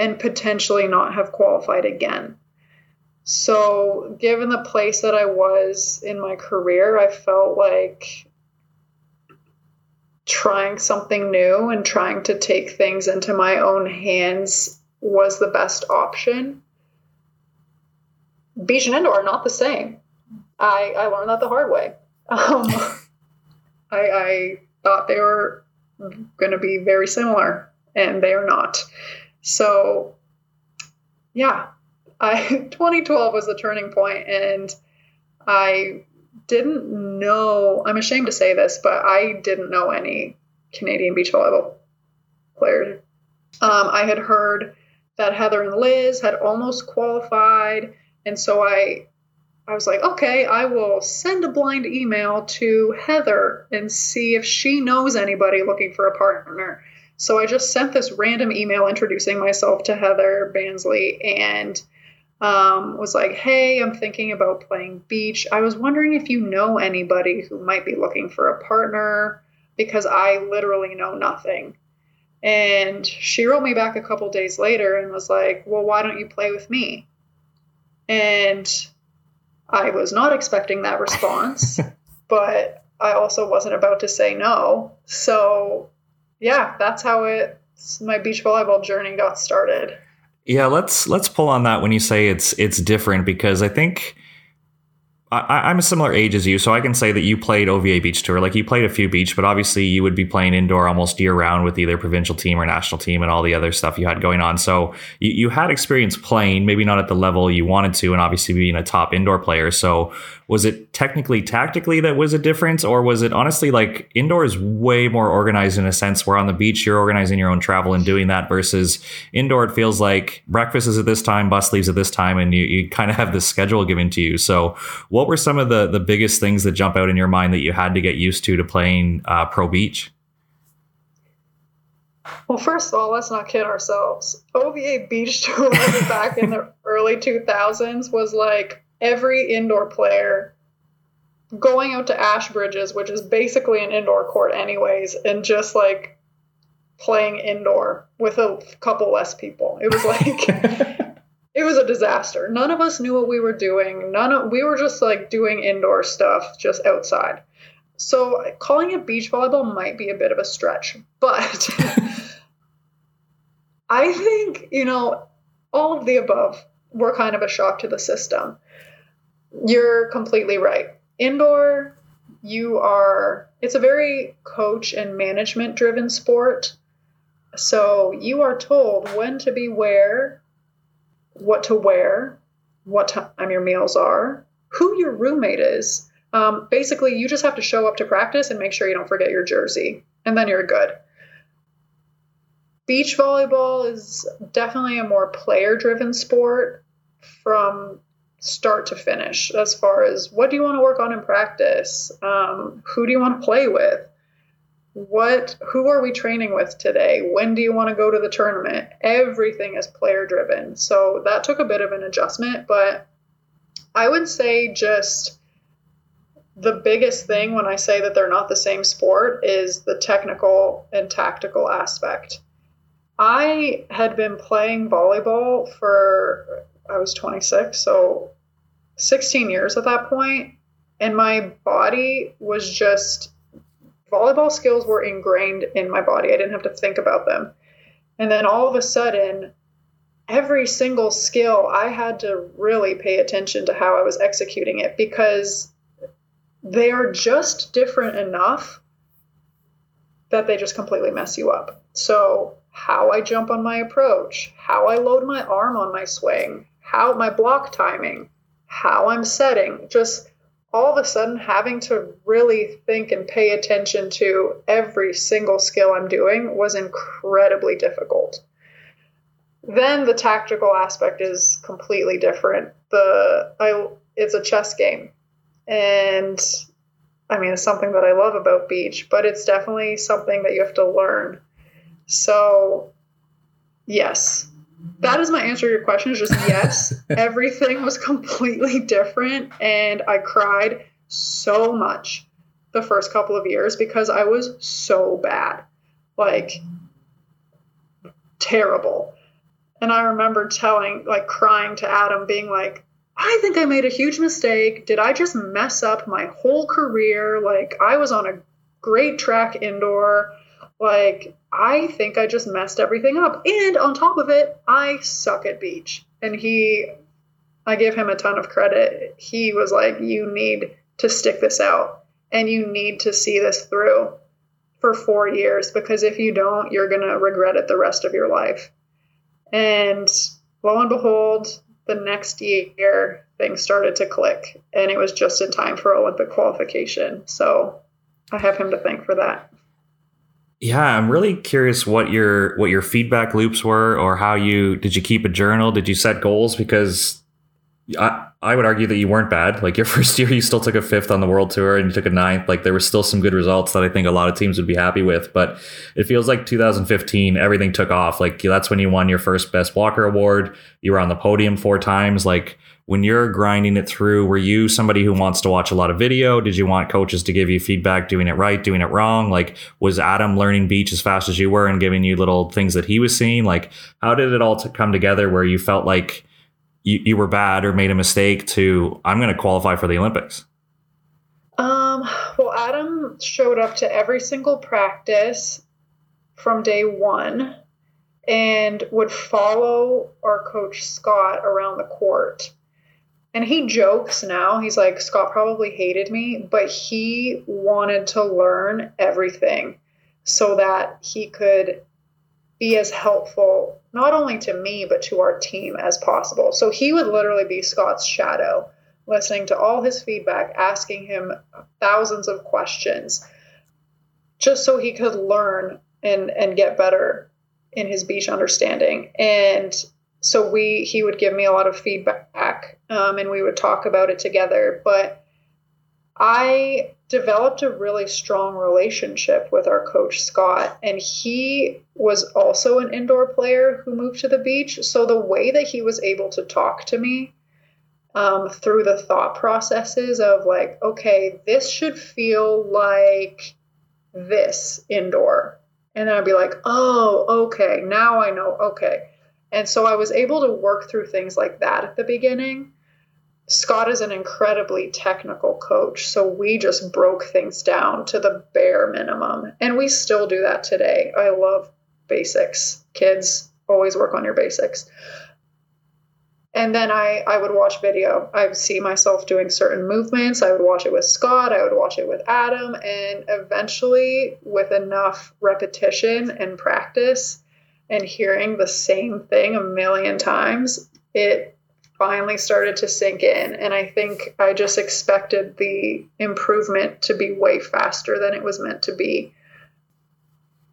and potentially not have qualified again. So, given the place that I was in my career, I felt like trying something new and trying to take things into my own hands was the best option. Beach and indoor are not the same. I, I learned that the hard way. Um, I, I thought they were going to be very similar, and they are not. So, yeah, I 2012 was the turning point, and I didn't know. I'm ashamed to say this, but I didn't know any Canadian beach volleyball players. Um, I had heard that Heather and Liz had almost qualified, and so I I was like, okay, I will send a blind email to Heather and see if she knows anybody looking for a partner. So I just sent this random email introducing myself to Heather Bansley and um, was like, hey, I'm thinking about playing beach. I was wondering if you know anybody who might be looking for a partner because I literally know nothing. And she wrote me back a couple days later and was like, well, why don't you play with me? And I was not expecting that response, but I also wasn't about to say no. So yeah, that's how it my beach volleyball journey got started. Yeah, let's let's pull on that when you say it's it's different because I think I, am a similar age as you, so I can say that you played OVA Beach Tour. Like you played a few beach, but obviously you would be playing indoor almost year round with either provincial team or national team and all the other stuff you had going on. So you, you had experience playing, maybe not at the level you wanted to, and obviously being a top indoor player. So was it technically tactically that was a difference or was it honestly like indoor is way more organized in a sense where on the beach you're organizing your own travel and doing that versus indoor it feels like breakfast is at this time bus leaves at this time and you, you kind of have this schedule given to you so what were some of the the biggest things that jump out in your mind that you had to get used to to playing uh, pro beach well, first of all, let's not kid ourselves. OVA Beach Tour back in the early 2000s was like every indoor player going out to Ashbridges, which is basically an indoor court, anyways, and just like playing indoor with a couple less people. It was like it was a disaster. None of us knew what we were doing. None of we were just like doing indoor stuff just outside. So calling it beach volleyball might be a bit of a stretch, but I think, you know, all of the above were kind of a shock to the system. You're completely right. Indoor, you are, it's a very coach and management driven sport. So you are told when to be where, what to wear, what time your meals are, who your roommate is. Um, basically, you just have to show up to practice and make sure you don't forget your jersey, and then you're good. Beach volleyball is definitely a more player driven sport from start to finish as far as what do you want to work on in practice? Um, who do you want to play with? What who are we training with today? When do you want to go to the tournament? Everything is player driven. So that took a bit of an adjustment but i would say just the biggest thing when i say that they're not the same sport is the technical and tactical aspect. I had been playing volleyball for I was 26, so 16 years at that point, and my body was just volleyball skills were ingrained in my body. I didn't have to think about them. And then all of a sudden, every single skill, I had to really pay attention to how I was executing it because they are just different enough that they just completely mess you up. So, how I jump on my approach, how I load my arm on my swing, how my block timing, how I'm setting, just all of a sudden having to really think and pay attention to every single skill I'm doing was incredibly difficult. Then the tactical aspect is completely different. The I it's a chess game. And I mean it's something that I love about beach, but it's definitely something that you have to learn. So yes, that is my answer to your question is just yes. Everything was completely different and i cried so much the first couple of years because i was so bad. Like terrible. And i remember telling like crying to adam being like i think i made a huge mistake. Did i just mess up my whole career? Like i was on a great track indoor. Like, I think I just messed everything up. And on top of it, I suck at beach. And he, I give him a ton of credit. He was like, You need to stick this out and you need to see this through for four years because if you don't, you're going to regret it the rest of your life. And lo and behold, the next year, things started to click and it was just in time for Olympic qualification. So I have him to thank for that. Yeah, I'm really curious what your what your feedback loops were, or how you did you keep a journal? Did you set goals? Because I I would argue that you weren't bad. Like your first year, you still took a fifth on the world tour, and you took a ninth. Like there were still some good results that I think a lot of teams would be happy with. But it feels like 2015, everything took off. Like that's when you won your first best blocker award. You were on the podium four times. Like when you're grinding it through, were you somebody who wants to watch a lot of video? Did you want coaches to give you feedback, doing it right, doing it wrong? Like, was Adam learning beach as fast as you were and giving you little things that he was seeing? Like, how did it all come together where you felt like you, you were bad or made a mistake to, I'm going to qualify for the Olympics? Um, well, Adam showed up to every single practice from day one and would follow our coach Scott around the court. And he jokes now. He's like, Scott probably hated me, but he wanted to learn everything so that he could be as helpful, not only to me, but to our team as possible. So he would literally be Scott's shadow, listening to all his feedback, asking him thousands of questions, just so he could learn and, and get better in his beach understanding. And so we he would give me a lot of feedback um, and we would talk about it together. But I developed a really strong relationship with our coach Scott, and he was also an indoor player who moved to the beach. So the way that he was able to talk to me um, through the thought processes of like, okay, this should feel like this indoor and then I'd be like, oh, okay, now I know, okay. And so I was able to work through things like that at the beginning. Scott is an incredibly technical coach, so we just broke things down to the bare minimum. And we still do that today. I love basics. Kids, always work on your basics and then I, I would watch video. I would see myself doing certain movements. I would watch it with Scott. I would watch it with Adam. And eventually, with enough repetition and practice and hearing the same thing a million times, it finally started to sink in. And I think I just expected the improvement to be way faster than it was meant to be.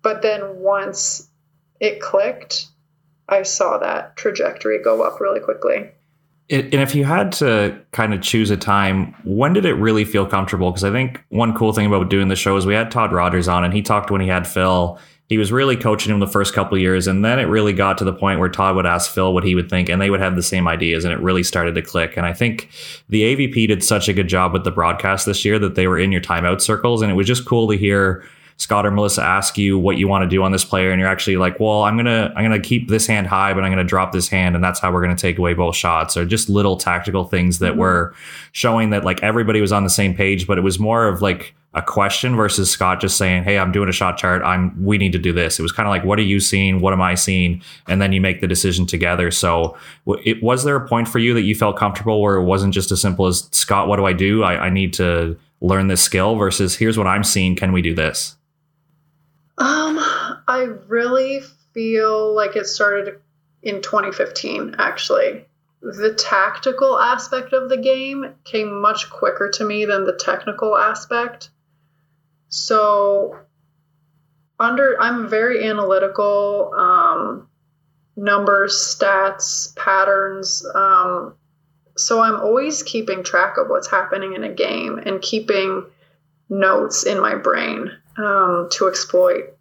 But then once it clicked, I saw that trajectory go up really quickly. and if you had to kind of choose a time, when did it really feel comfortable? Because I think one cool thing about doing the show is we had Todd Rogers on, and he talked when he had Phil. He was really coaching him the first couple years, and then it really got to the point where Todd would ask Phil what he would think, and they would have the same ideas, and it really started to click. And I think the AVP did such a good job with the broadcast this year that they were in your timeout circles, and it was just cool to hear Scott or Melissa ask you what you want to do on this player, and you're actually like, well, I'm gonna I'm gonna keep this hand high, but I'm gonna drop this hand, and that's how we're gonna take away both shots, or just little tactical things that mm-hmm. were showing that like everybody was on the same page, but it was more of like a question versus Scott just saying, "Hey, I'm doing a shot chart. I'm we need to do this." It was kind of like, "What are you seeing? What am I seeing?" And then you make the decision together. So, it was there a point for you that you felt comfortable where it wasn't just as simple as Scott, "What do I do? I, I need to learn this skill." Versus, "Here's what I'm seeing. Can we do this?" Um, I really feel like it started in 2015, actually. The tactical aspect of the game came much quicker to me than the technical aspect. So, under I'm very analytical, um, numbers, stats, patterns. Um, so I'm always keeping track of what's happening in a game and keeping notes in my brain um, to exploit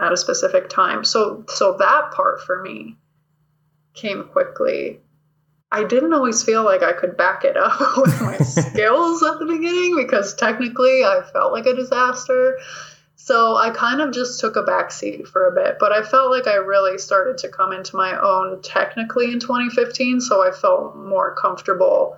at a specific time. So so that part for me came quickly. I didn't always feel like I could back it up with my skills at the beginning because technically I felt like a disaster. So I kind of just took a backseat for a bit, but I felt like I really started to come into my own technically in 2015. So I felt more comfortable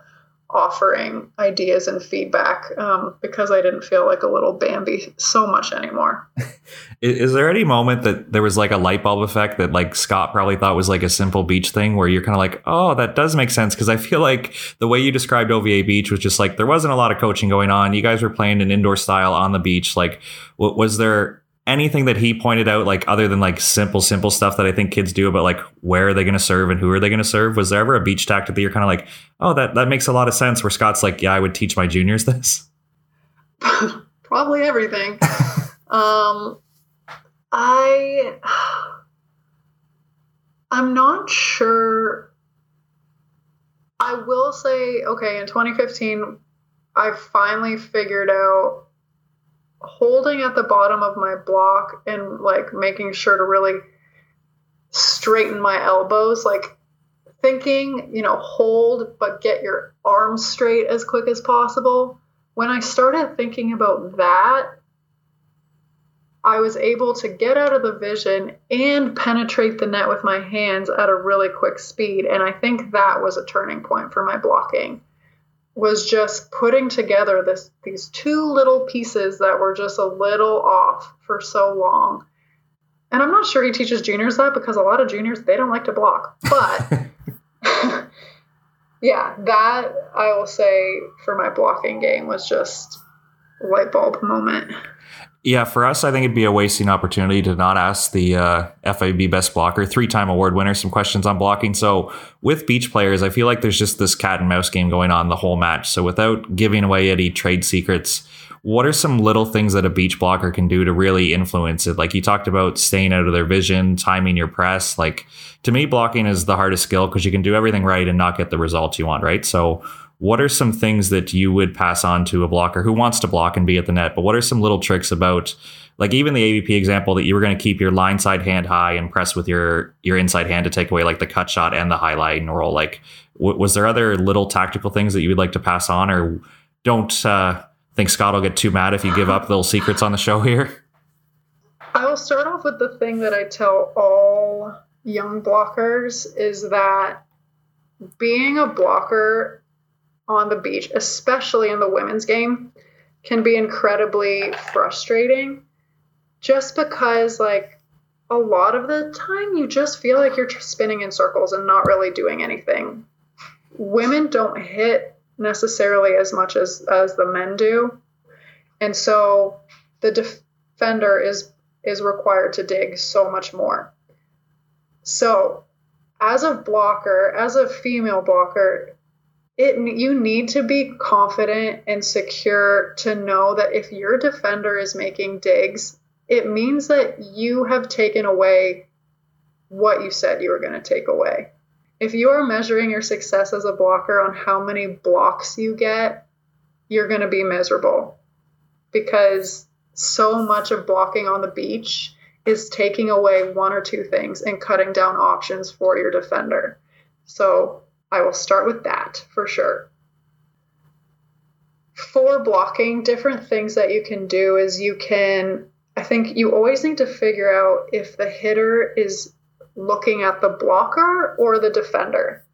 offering ideas and feedback um, because I didn't feel like a little Bambi so much anymore. Is there any moment that there was like a light bulb effect that like Scott probably thought was like a simple beach thing where you're kind of like, oh, that does make sense? Because I feel like the way you described OVA Beach was just like there wasn't a lot of coaching going on. You guys were playing an indoor style on the beach. Like, was there anything that he pointed out, like other than like simple, simple stuff that I think kids do about like where are they going to serve and who are they going to serve? Was there ever a beach tactic that you're kind of like, oh, that that makes a lot of sense? Where Scott's like, yeah, I would teach my juniors this. Probably everything. um, I I'm not sure. I will say, okay, in 2015, I finally figured out holding at the bottom of my block and like making sure to really straighten my elbows like thinking you know hold but get your arms straight as quick as possible. When i started thinking about that i was able to get out of the vision and penetrate the net with my hands at a really quick speed and i think that was a turning point for my blocking was just putting together this these two little pieces that were just a little off for so long And I'm not sure he teaches juniors that because a lot of juniors, they don't like to block. But yeah, that I will say for my blocking game was just a light bulb moment. Yeah, for us, I think it'd be a wasting opportunity to not ask the uh, FIVB best blocker, three time award winner, some questions on blocking. So with beach players, I feel like there's just this cat and mouse game going on the whole match. So without giving away any trade secrets, what are some little things that a beach blocker can do to really influence it? Like you talked about staying out of their vision, timing your press. Like to me, blocking is the hardest skill because you can do everything right and not get the results you want, right? So what are some things that you would pass on to a blocker who wants to block and be at the net? But what are some little tricks about, like even the AVP example that you were going to keep your line side hand high and press with your your inside hand to take away like the cut shot and the highlight and roll? Like, w- was there other little tactical things that you would like to pass on, or don't uh, think Scott will get too mad if you give up little secrets on the show here? I will start off with the thing that I tell all young blockers is that being a blocker on the beach, especially in the women's game, can be incredibly frustrating just because, like, a lot of the time you just feel like you're spinning in circles and not really doing anything. Women don't hit necessarily as much as, as the men do. And so the defender is is required to dig so much more. So, as a blocker, as a female blocker, it you need to be confident and secure to know that if your defender is making digs, it means that you have taken away what you said you were going to take away. If you are measuring your success as a blocker on how many blocks you get, you're going to be miserable because so much of blocking on the beach is taking away one or two things and cutting down options for your defender. So I will start with that for sure. For blocking, different things that you can do is you can, I think you always need to figure out if the hitter is looking at the blocker or the defender.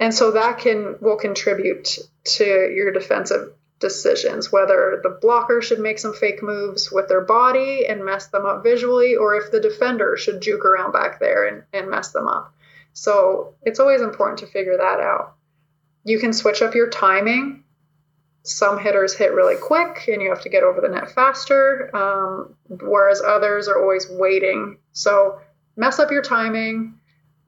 And so that can will contribute to your defensive decisions, whether the blocker should make some fake moves with their body and mess them up visually, or if the defender should juke around back there and, and mess them up. So it's always important to figure that out. You can switch up your timing. Some hitters hit really quick and you have to get over the net faster, um, whereas others are always waiting. So mess up your timing.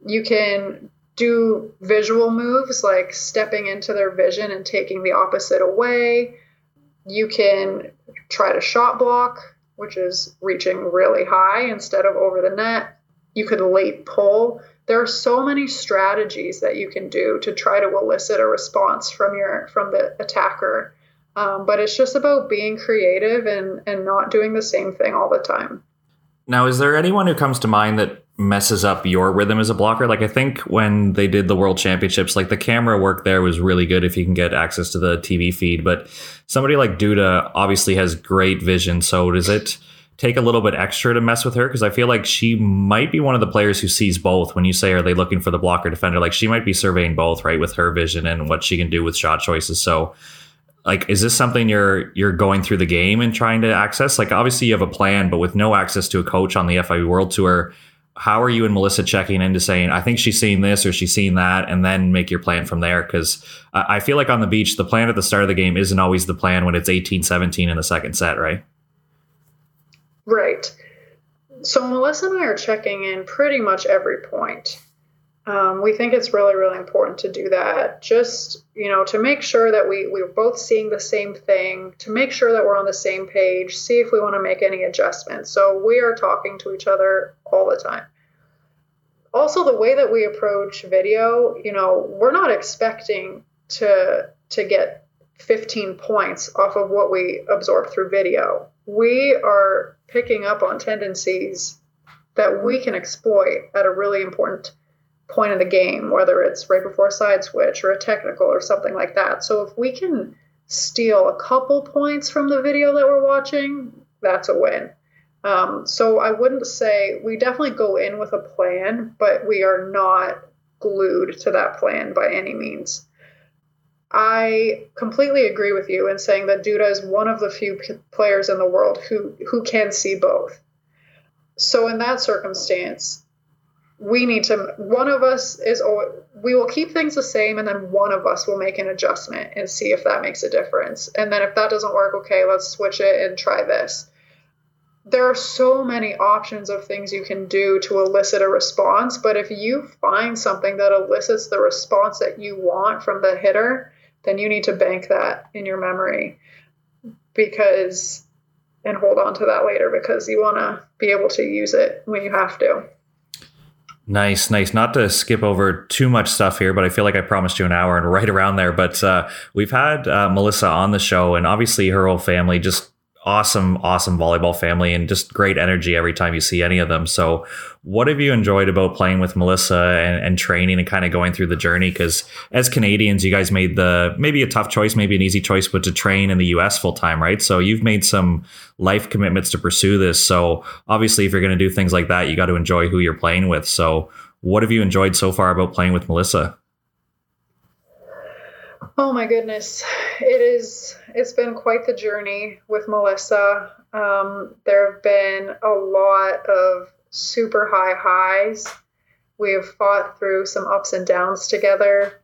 You can do visual moves like stepping into their vision and taking the opposite away. You can try to shot block, which is reaching really high instead of over the net. You could late pull there are so many strategies that you can do to try to elicit a response from your from the attacker. Um, but it's just about being creative and and not doing the same thing all the time. Now is there anyone who comes to mind that messes up your rhythm as a blocker? Like i think when they did the world championships like the camera work there was really good if you can get access to the tv feed but somebody like duda obviously has great vision so does it take a little bit extra to mess with her because I feel like she might be one of the players who sees both. When you say, are they looking for the blocker defender? Like she might be surveying both, right, with her vision and what she can do with shot choices. So, like, is this something you're you're going through the game and trying to access? Like, obviously you have a plan, but with no access to a coach on the FIVB World Tour. How are you and Melissa checking into saying, I think she's seeing this or she's seeing that, and then make your plan from there? Because I feel like on the beach, the plan at the start of the game isn't always the plan when it's 18 17 in the second set, right? Right. So Melissa and I are checking in pretty much every point. Um, we think it's really, really important to do that. Just you know, to make sure that we we're both seeing the same thing, to make sure that we're on the same page. See if we want to make any adjustments. So we are talking to each other all the time. Also, the way that we approach video, you know, we're not expecting to to get 15 points off of what we absorb through video. We are picking up on tendencies that we can exploit at a really important point in the game, whether it's right before a side switch or a technical or something like that. So if we can steal a couple points from the video that we're watching, that's a win. Um, so I wouldn't say we definitely go in with a plan, but we are not glued to that plan by any means. I completely agree with you in saying that Duda is one of the few p- players in the world who who can see both. so in that circumstance, we need to one of us is we will keep things the same and then one of us will make an adjustment and see if that makes a difference and then if that doesn't work okay let's switch it and try this there are so many options of things you can do to elicit a response but if you find something that elicits the response that you want from the hitter then you need to bank that in your memory because and hold on to that later because you want to be able to use it when you have to Nice, nice. Not to skip over too much stuff here, but I feel like I promised you an hour and right around there. But uh, we've had uh, Melissa on the show, and obviously her whole family just awesome, awesome volleyball family and just great energy every time you see any of them. So, what have you enjoyed about playing with Melissa and, and training and kind of going through the journey? Because as Canadians, you guys made the maybe a tough choice, maybe an easy choice, but to train in the US full time, right? So, you've made some life commitments to pursue this. So, obviously, if you're going to do things like that, you got to enjoy who you're playing with. So, what have you enjoyed so far about playing with Melissa? Oh my goodness. It is it's been quite the journey with Melissa. Um, there have been a lot of super high highs. We have fought through some ups and downs together.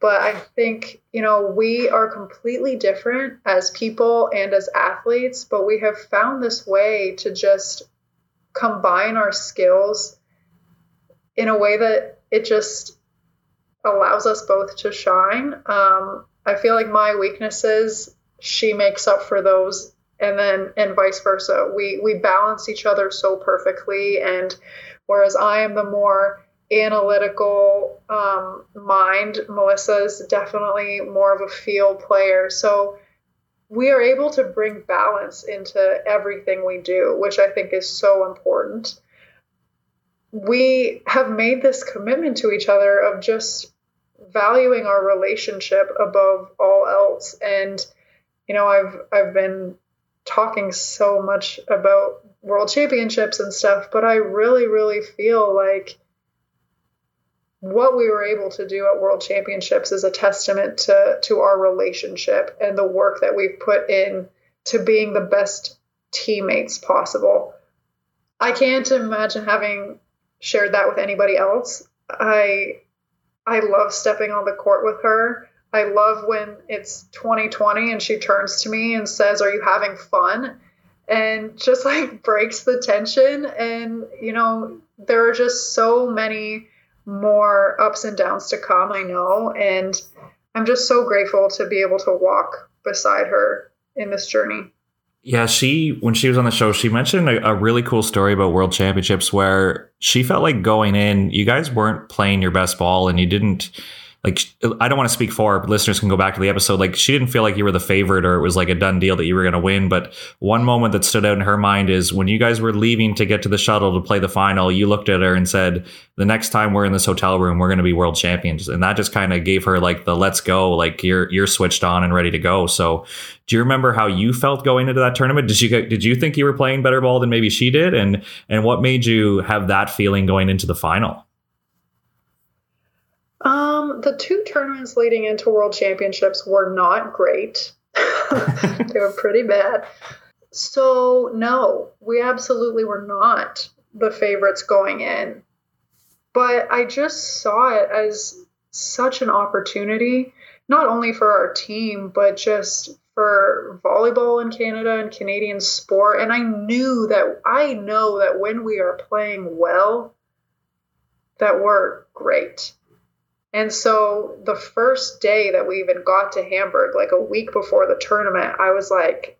But I think, you know, we are completely different as people and as athletes, but we have found this way to just combine our skills in a way that it just allows us both to shine. Um, I feel like my weaknesses, she makes up for those, and then and vice versa. We we balance each other so perfectly, and whereas I am the more analytical um, mind, Melissa is definitely more of a feel player. So we are able to bring balance into everything we do, which I think is so important we have made this commitment to each other of just valuing our relationship above all else. And you know i've i've been talking so much about world championships and stuff but i really really feel like what we were able to do at world championships is a testament to to our relationship and the work that we've put in to being the best teammates possible. I can't imagine having shared that with anybody else. I I love stepping on the court with her. I love when it's 2020 and she turns to me and says, "Are you having fun?" and just like breaks the tension and you know, there are just so many more ups and downs to come, I know, and I'm just so grateful to be able to walk beside her in this journey. Yeah, she when she was on the show, she mentioned a, a, really cool story about World Championships where she felt like going in, you guys weren't playing your best ball, and you didn't like I don't want to speak for listeners can go back to the episode. Like she didn't feel like you were the favorite or it was like a done deal that you were going to win. But one moment that stood out in her mind is when you guys were leaving to get to the shuttle to play the final. You looked at her and said, "The next time we're in this hotel room, we're going to be world champions." And that just kind of gave her like the "Let's go!" Like you're you're switched on and ready to go. So, do you remember how you felt going into that tournament? Did you did you think you were playing better ball than maybe she did? And and what made you have that feeling going into the final? Um, the two tournaments leading into World Championships were not great. they were pretty bad. So, no, we absolutely were not the favorites going in. But I just saw it as such an opportunity, not only for our team, but just for volleyball in Canada and Canadian sport. And I knew that I know that when we are playing well, that we're great. And so the first day that we even got to Hamburg, like a week before the tournament, I was like,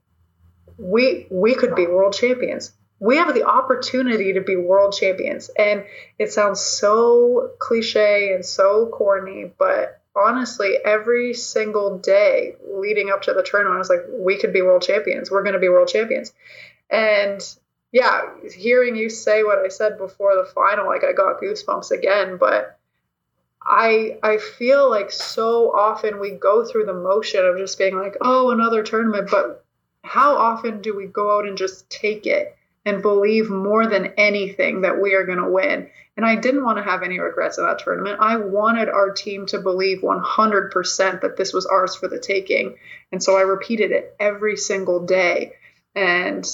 we we could be world champions. We have the opportunity to be world champions. And it sounds so cliche and so corny, but honestly, every single day leading up to the tournament, I was like, we could be world champions. We're going to be world champions. And yeah, hearing you say what I said before the final, like I got goosebumps again. But I I feel like so often we go through the motion of just being like, oh, another tournament, but how often do we go out and just take it and believe more than anything that we are going to win? And I didn't want to have any regrets of that tournament. I wanted our team to believe 100% that this was ours for the taking. And so I repeated it every single day. And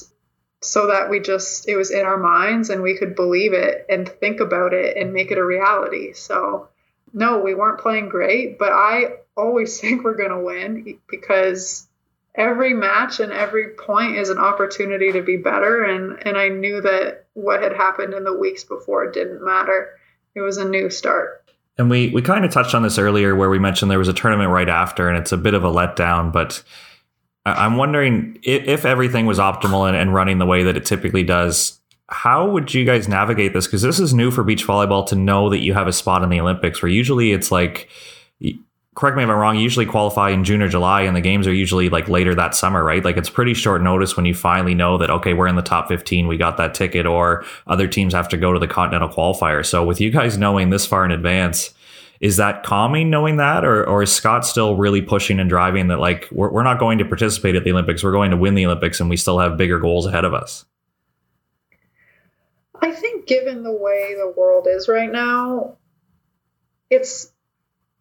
so that we just it was in our minds and we could believe it and think about it and make it a reality. So no, we weren't playing great, but I always think we're going to win because every match and every point is an opportunity to be better and and I knew that what had happened in the weeks before didn't matter. It was a new start. And we we kind of touched on this earlier where we mentioned there was a tournament right after and it's a bit of a letdown, but I'm wondering if, if everything was optimal and, and running the way that it typically does, how would you guys navigate this? Because this is new for beach volleyball to know that you have a spot in the Olympics, where usually it's like, correct me if I'm wrong, usually qualify in June or July, and the games are usually like later that summer, right? Like it's pretty short notice when you finally know that, okay, we're in the top 15, we got that ticket, or other teams have to go to the Continental qualifier. So with you guys knowing this far in advance, is that calming knowing that or, or is scott still really pushing and driving that like we're, we're not going to participate at the olympics we're going to win the olympics and we still have bigger goals ahead of us I think, given the way the world is right now, it's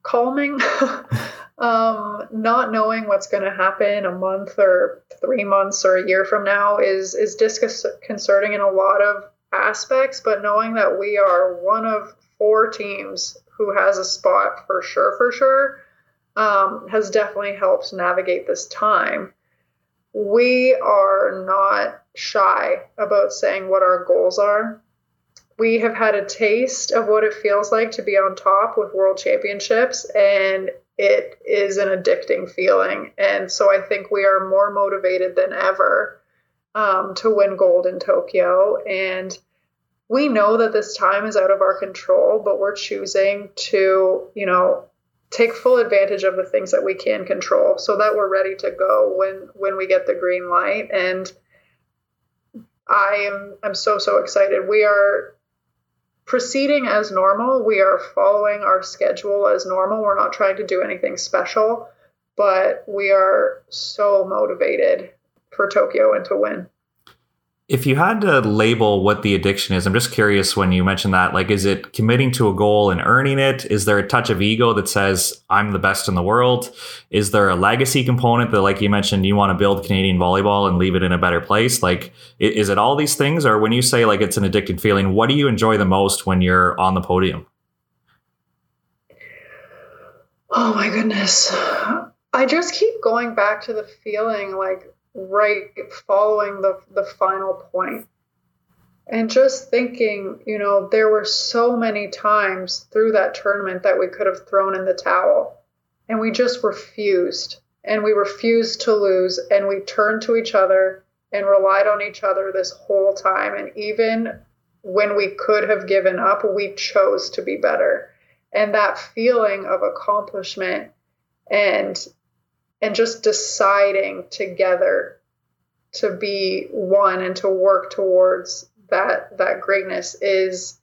calming. um, not knowing what's going to happen a month or three months or a year from now is is disconcerting in a lot of aspects. But knowing that we are one of four teams who has a spot for sure, for sure, um, has definitely helped navigate this time. We are not shy about saying what our goals are. We have had a taste of what it feels like to be on top with world championships, and it is an addicting feeling. And so I think we are more motivated than ever um, to win gold in Tokyo. And we know that this time is out of our control, but we're choosing to, you know, take full advantage of the things that we can control so that we're ready to go when when we get the green light and I am I'm so so excited. We are proceeding as normal. We are following our schedule as normal. We're not trying to do anything special, but we are so motivated for Tokyo and to win. If you had to label what the addiction is, I'm just curious when you mentioned that. Like, is it committing to a goal and earning it? Is there a touch of ego that says, I'm the best in the world? Is there a legacy component that, like you mentioned, you want to build Canadian volleyball and leave it in a better place? Like, is it all these things? Or when you say like it's an addicted feeling, what do you enjoy the most when you're on the podium? Oh my goodness. I just keep going back to the feeling like right following the the final point. And just thinking you know there were so many times through that tournament that we could have thrown in the towel and we just refused. And we refused to lose and we turned to each other and relied on each other this whole time. And even when we could have given up we chose to be better. And that feeling of accomplishment and and just deciding together to be one and to work towards that that greatness is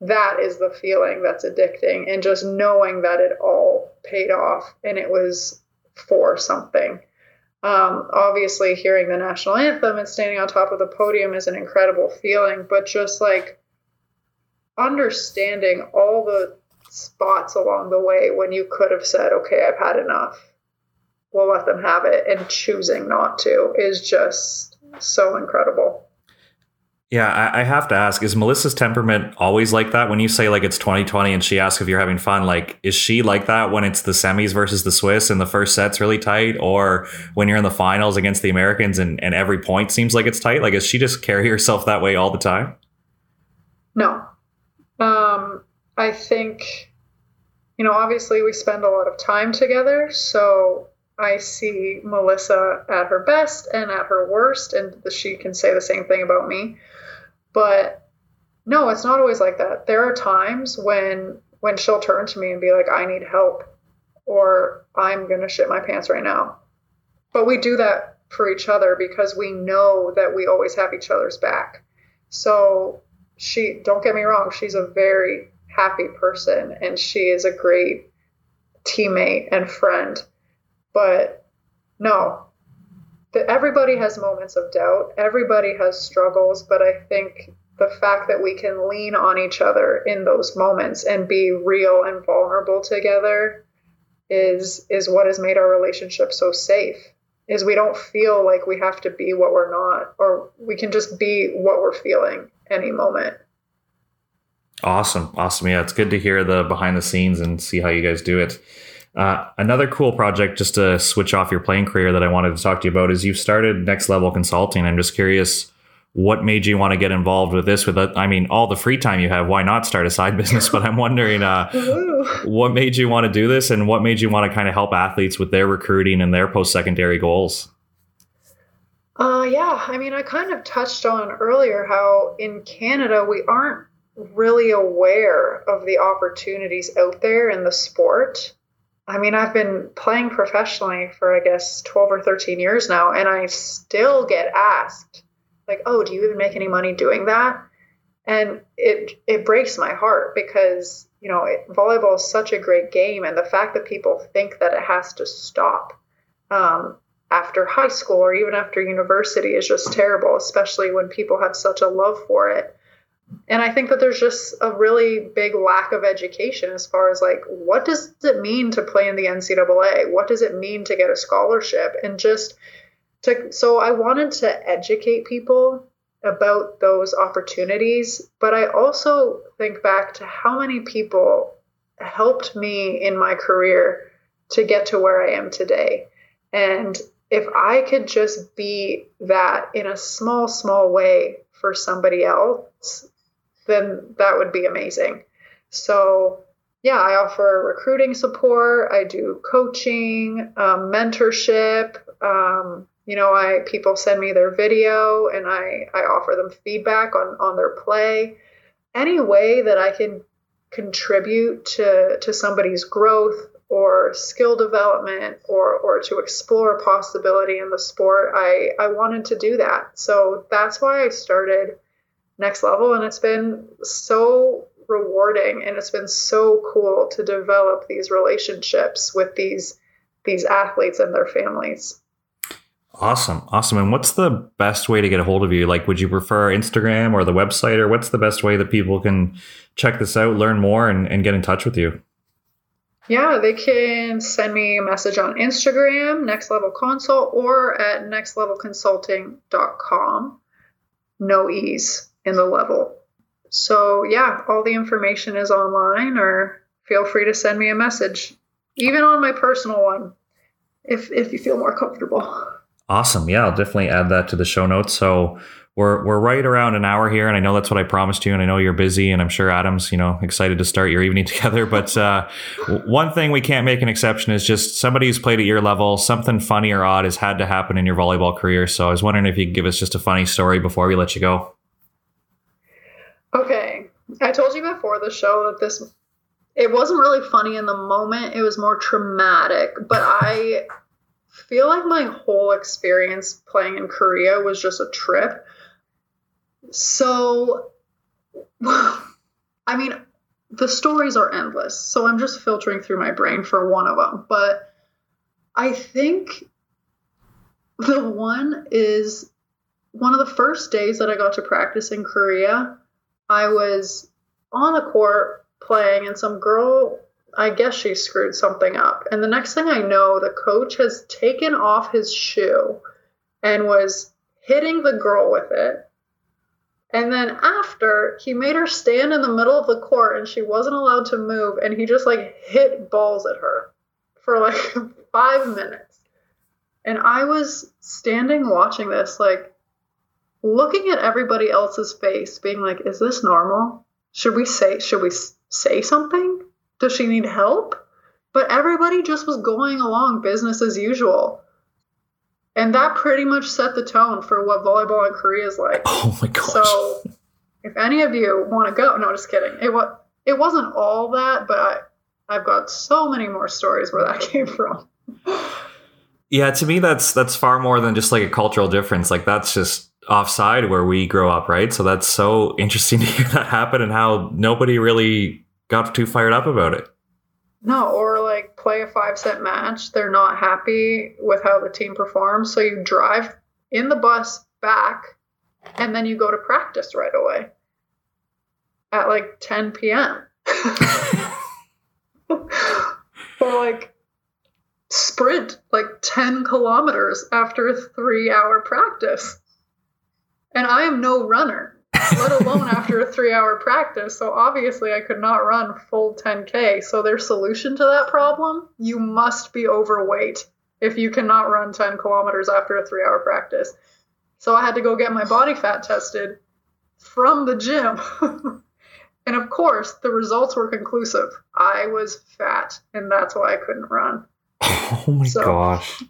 that is the feeling that's addicting. And just knowing that it all paid off and it was for something. Um, obviously hearing the national anthem and standing on top of the podium is an incredible feeling but just like understanding all the spots along the way when you could have said okay i've had enough we'll let them have it. And choosing not to is just so incredible. Yeah I, have to ask is melissa's temperament always like that? When you say like it's 2020 and she asks if you're having fun like is she like that when it's the semis versus the swiss and the first set's really tight? Or when you're in the finals against the americans and, and every point seems like it's tight? Like does she just carry herself that way all the time? No. Um i think you know obviously we spend a lot of time together so I see Melissa at her best and at her worst, and she can say the same thing about me. But no, it's not always like that. There are times when when she'll turn to me and be like, "I need help," or "I'm gonna shit my pants right now." But we do that for each other because we know that we always have each other's back. So she, don't get me wrong, she's a very happy person and she is a great teammate and friend but no, the, everybody has moments of doubt. Everybody has struggles, but I think the fact that we can lean on each other in those moments and be real and vulnerable together is is what has made our relationship so safe. is we don't feel like we have to be what we're not or we can just be what we're feeling any moment awesome awesome yeah it's good to hear the behind the scenes and see how you guys do it uh, another cool project just to switch off your playing career that i wanted to talk to you about is you've started next level consulting. I'm just curious what made you want to get involved with this with i mean all the free time you have why not start a side business? But i'm wondering uh, what made you want to do this and what made you want to kind of help athletes with their recruiting and their post-secondary goals? Uh, yeah i mean i kind of touched on earlier how in canada we aren't really aware of the opportunities out there in the sport I mean, I've been playing professionally for, I guess, 12 or 13 years now, and I still get asked like, oh, do you even make any money doing that? And it it breaks my heart because you know it, volleyball is such a great game, and the fact that people think that it has to stop um, after high school or even after university is just terrible, especially when people have such a love for it. And I think that there's just a really big lack of education as far as like what does it mean to play in the NCAA? What does it mean to get a scholarship? And just to so I wanted to educate people about those opportunities, but I also think back to how many people helped me in my career to get to where I am today. And if I could just be that in a small, small way for somebody else, then that would be amazing. So, yeah, I offer recruiting support, I do coaching, um, mentorship, um, you know i people send me their video and i i offer them feedback on on their play. Any way that i can contribute to to somebody's growth or skill development or or to explore a possibility in the sport i i wanted to do that. So that's why i started next level and it's been so rewarding and it's been so cool to develop these relationships with these these athletes and their families Awesome. Awesome. And what's the best way to get a hold of you? Like, would you prefer Instagram or the website, or what's the best way that people can check this out, learn more, and, and get in touch with you? Yeah, they can send me a message on Instagram, Next Level Consult, or at nextlevelconsulting.com. No ease in the level. So, yeah, all the information is online, or feel free to send me a message, even on my personal one, if, if you feel more comfortable. Awesome. Yeah, I'll definitely add that to the show notes. So we're we're right around an hour here, and I know that's what I promised you, and I know you're busy, and I'm sure Adam's you know excited to start your evening together. But uh, one thing we can't make an exception is just somebody who's played at your level, something funny or odd has had to happen in your volleyball career. So I was wondering if you could give us just a funny story before we let you go. I told you before the show that this it wasn't really funny in the moment; it was more traumatic. But I feel like my whole experience playing in Korea was just a trip. So, I mean, the stories are endless. So I'm just filtering through my brain for one of them. But I think the one is one of the first days that I got to practice in Korea. I was on the court playing, and some girl I guess she screwed something up. And the next thing I know, the coach has taken off his shoe and was hitting the girl with it. And then after, he made her stand in the middle of the court and she wasn't allowed to move. And he just like hit balls at her for like five minutes. And I was standing watching this, like looking at everybody else's face, being like, is this normal? Should we say, should we say something? Does she need help? But everybody just was going along business as usual. And that pretty much set the tone for what volleyball in Korea is like. Oh my gosh. So if any of you want to go, no, just kidding. It was it wasn't all that, but I I've got so many more stories where that came from. Yeah, to me that's that's far more than just like a cultural difference. Like that's just offside where we grow up, right? So that's so interesting to hear that happen and how nobody really got too fired up about it. No, or like play a five set match. They're not happy with how the team performs. So you drive in the bus back and then you go to practice right away at like 10 p.m. or like sprint like 10 kilometers after a three hour practice. And I am no runner, let alone after a three hour practice. So obviously, I could not run full 10K. So, their solution to that problem you must be overweight if you cannot run 10 kilometers after a three hour practice. So, I had to go get my body fat tested from the gym. and of course, the results were conclusive. I was fat, and that's why I couldn't run. Oh my so. gosh.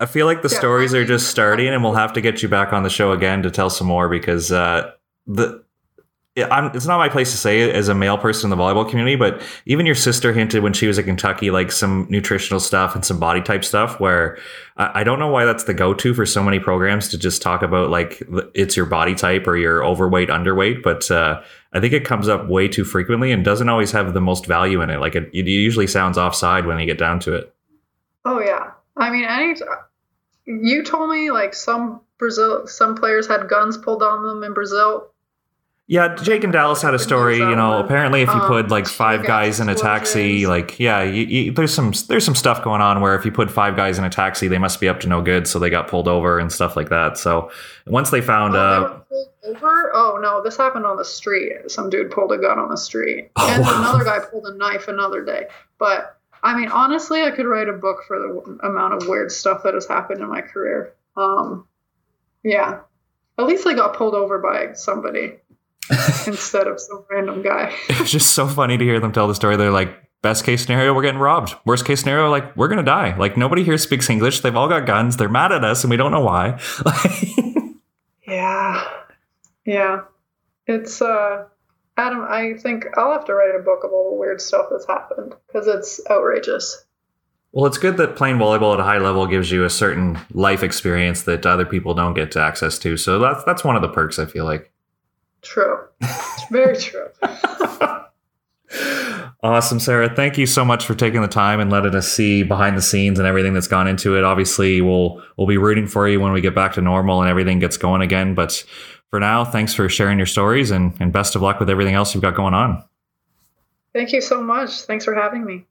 I feel like the stories are just starting, and we'll have to get you back on the show again to tell some more because uh, the I'm, it's not my place to say it as a male person in the volleyball community, but even your sister hinted when she was at Kentucky, like some nutritional stuff and some body type stuff, where I, I don't know why that's the go to for so many programs to just talk about like it's your body type or you're overweight, underweight. But uh, I think it comes up way too frequently and doesn't always have the most value in it. Like it, it usually sounds offside when you get down to it. Oh, yeah. I mean, any, you told me like some Brazil, some players had guns pulled on them in Brazil yeah, Jake and Dallas had a story. You know, apparently, if you put um, like five guys in a taxi, like yeah, you, you, there's some there's some stuff going on where if you put five guys in a taxi, they must be up to no good, so they got pulled over and stuff like that. So once they found, oh, uh, they over. Oh no, this happened on the street. Some dude pulled a gun on the street, oh, and wow. another guy pulled a knife another day. But I mean, honestly, I could write a book for the amount of weird stuff that has happened in my career. Um, yeah, at least I got pulled over by somebody. instead of some random guy. it's just so funny to hear them tell the story. They're like, best case scenario, we're getting robbed. Worst case scenario, like, we're going to die. Like, nobody here speaks English. They've all got guns. They're mad at us and we don't know why. yeah. Yeah. It's, uh, Adam, I think I'll have to write a book of all the weird stuff that's happened because it's outrageous. Well, it's good that playing volleyball at a high level gives you a certain life experience that other people don't get to access to. So that's that's one of the perks I feel like. True. Very true. Awesome, Sarah. Thank you so much for taking the time and letting us see behind the scenes and everything that's gone into it. Obviously, we'll we'll be rooting for you when we get back to normal and everything gets going again. But for now, thanks for sharing your stories and, and best of luck with everything else you've got going on. Thank you so much. Thanks for having me.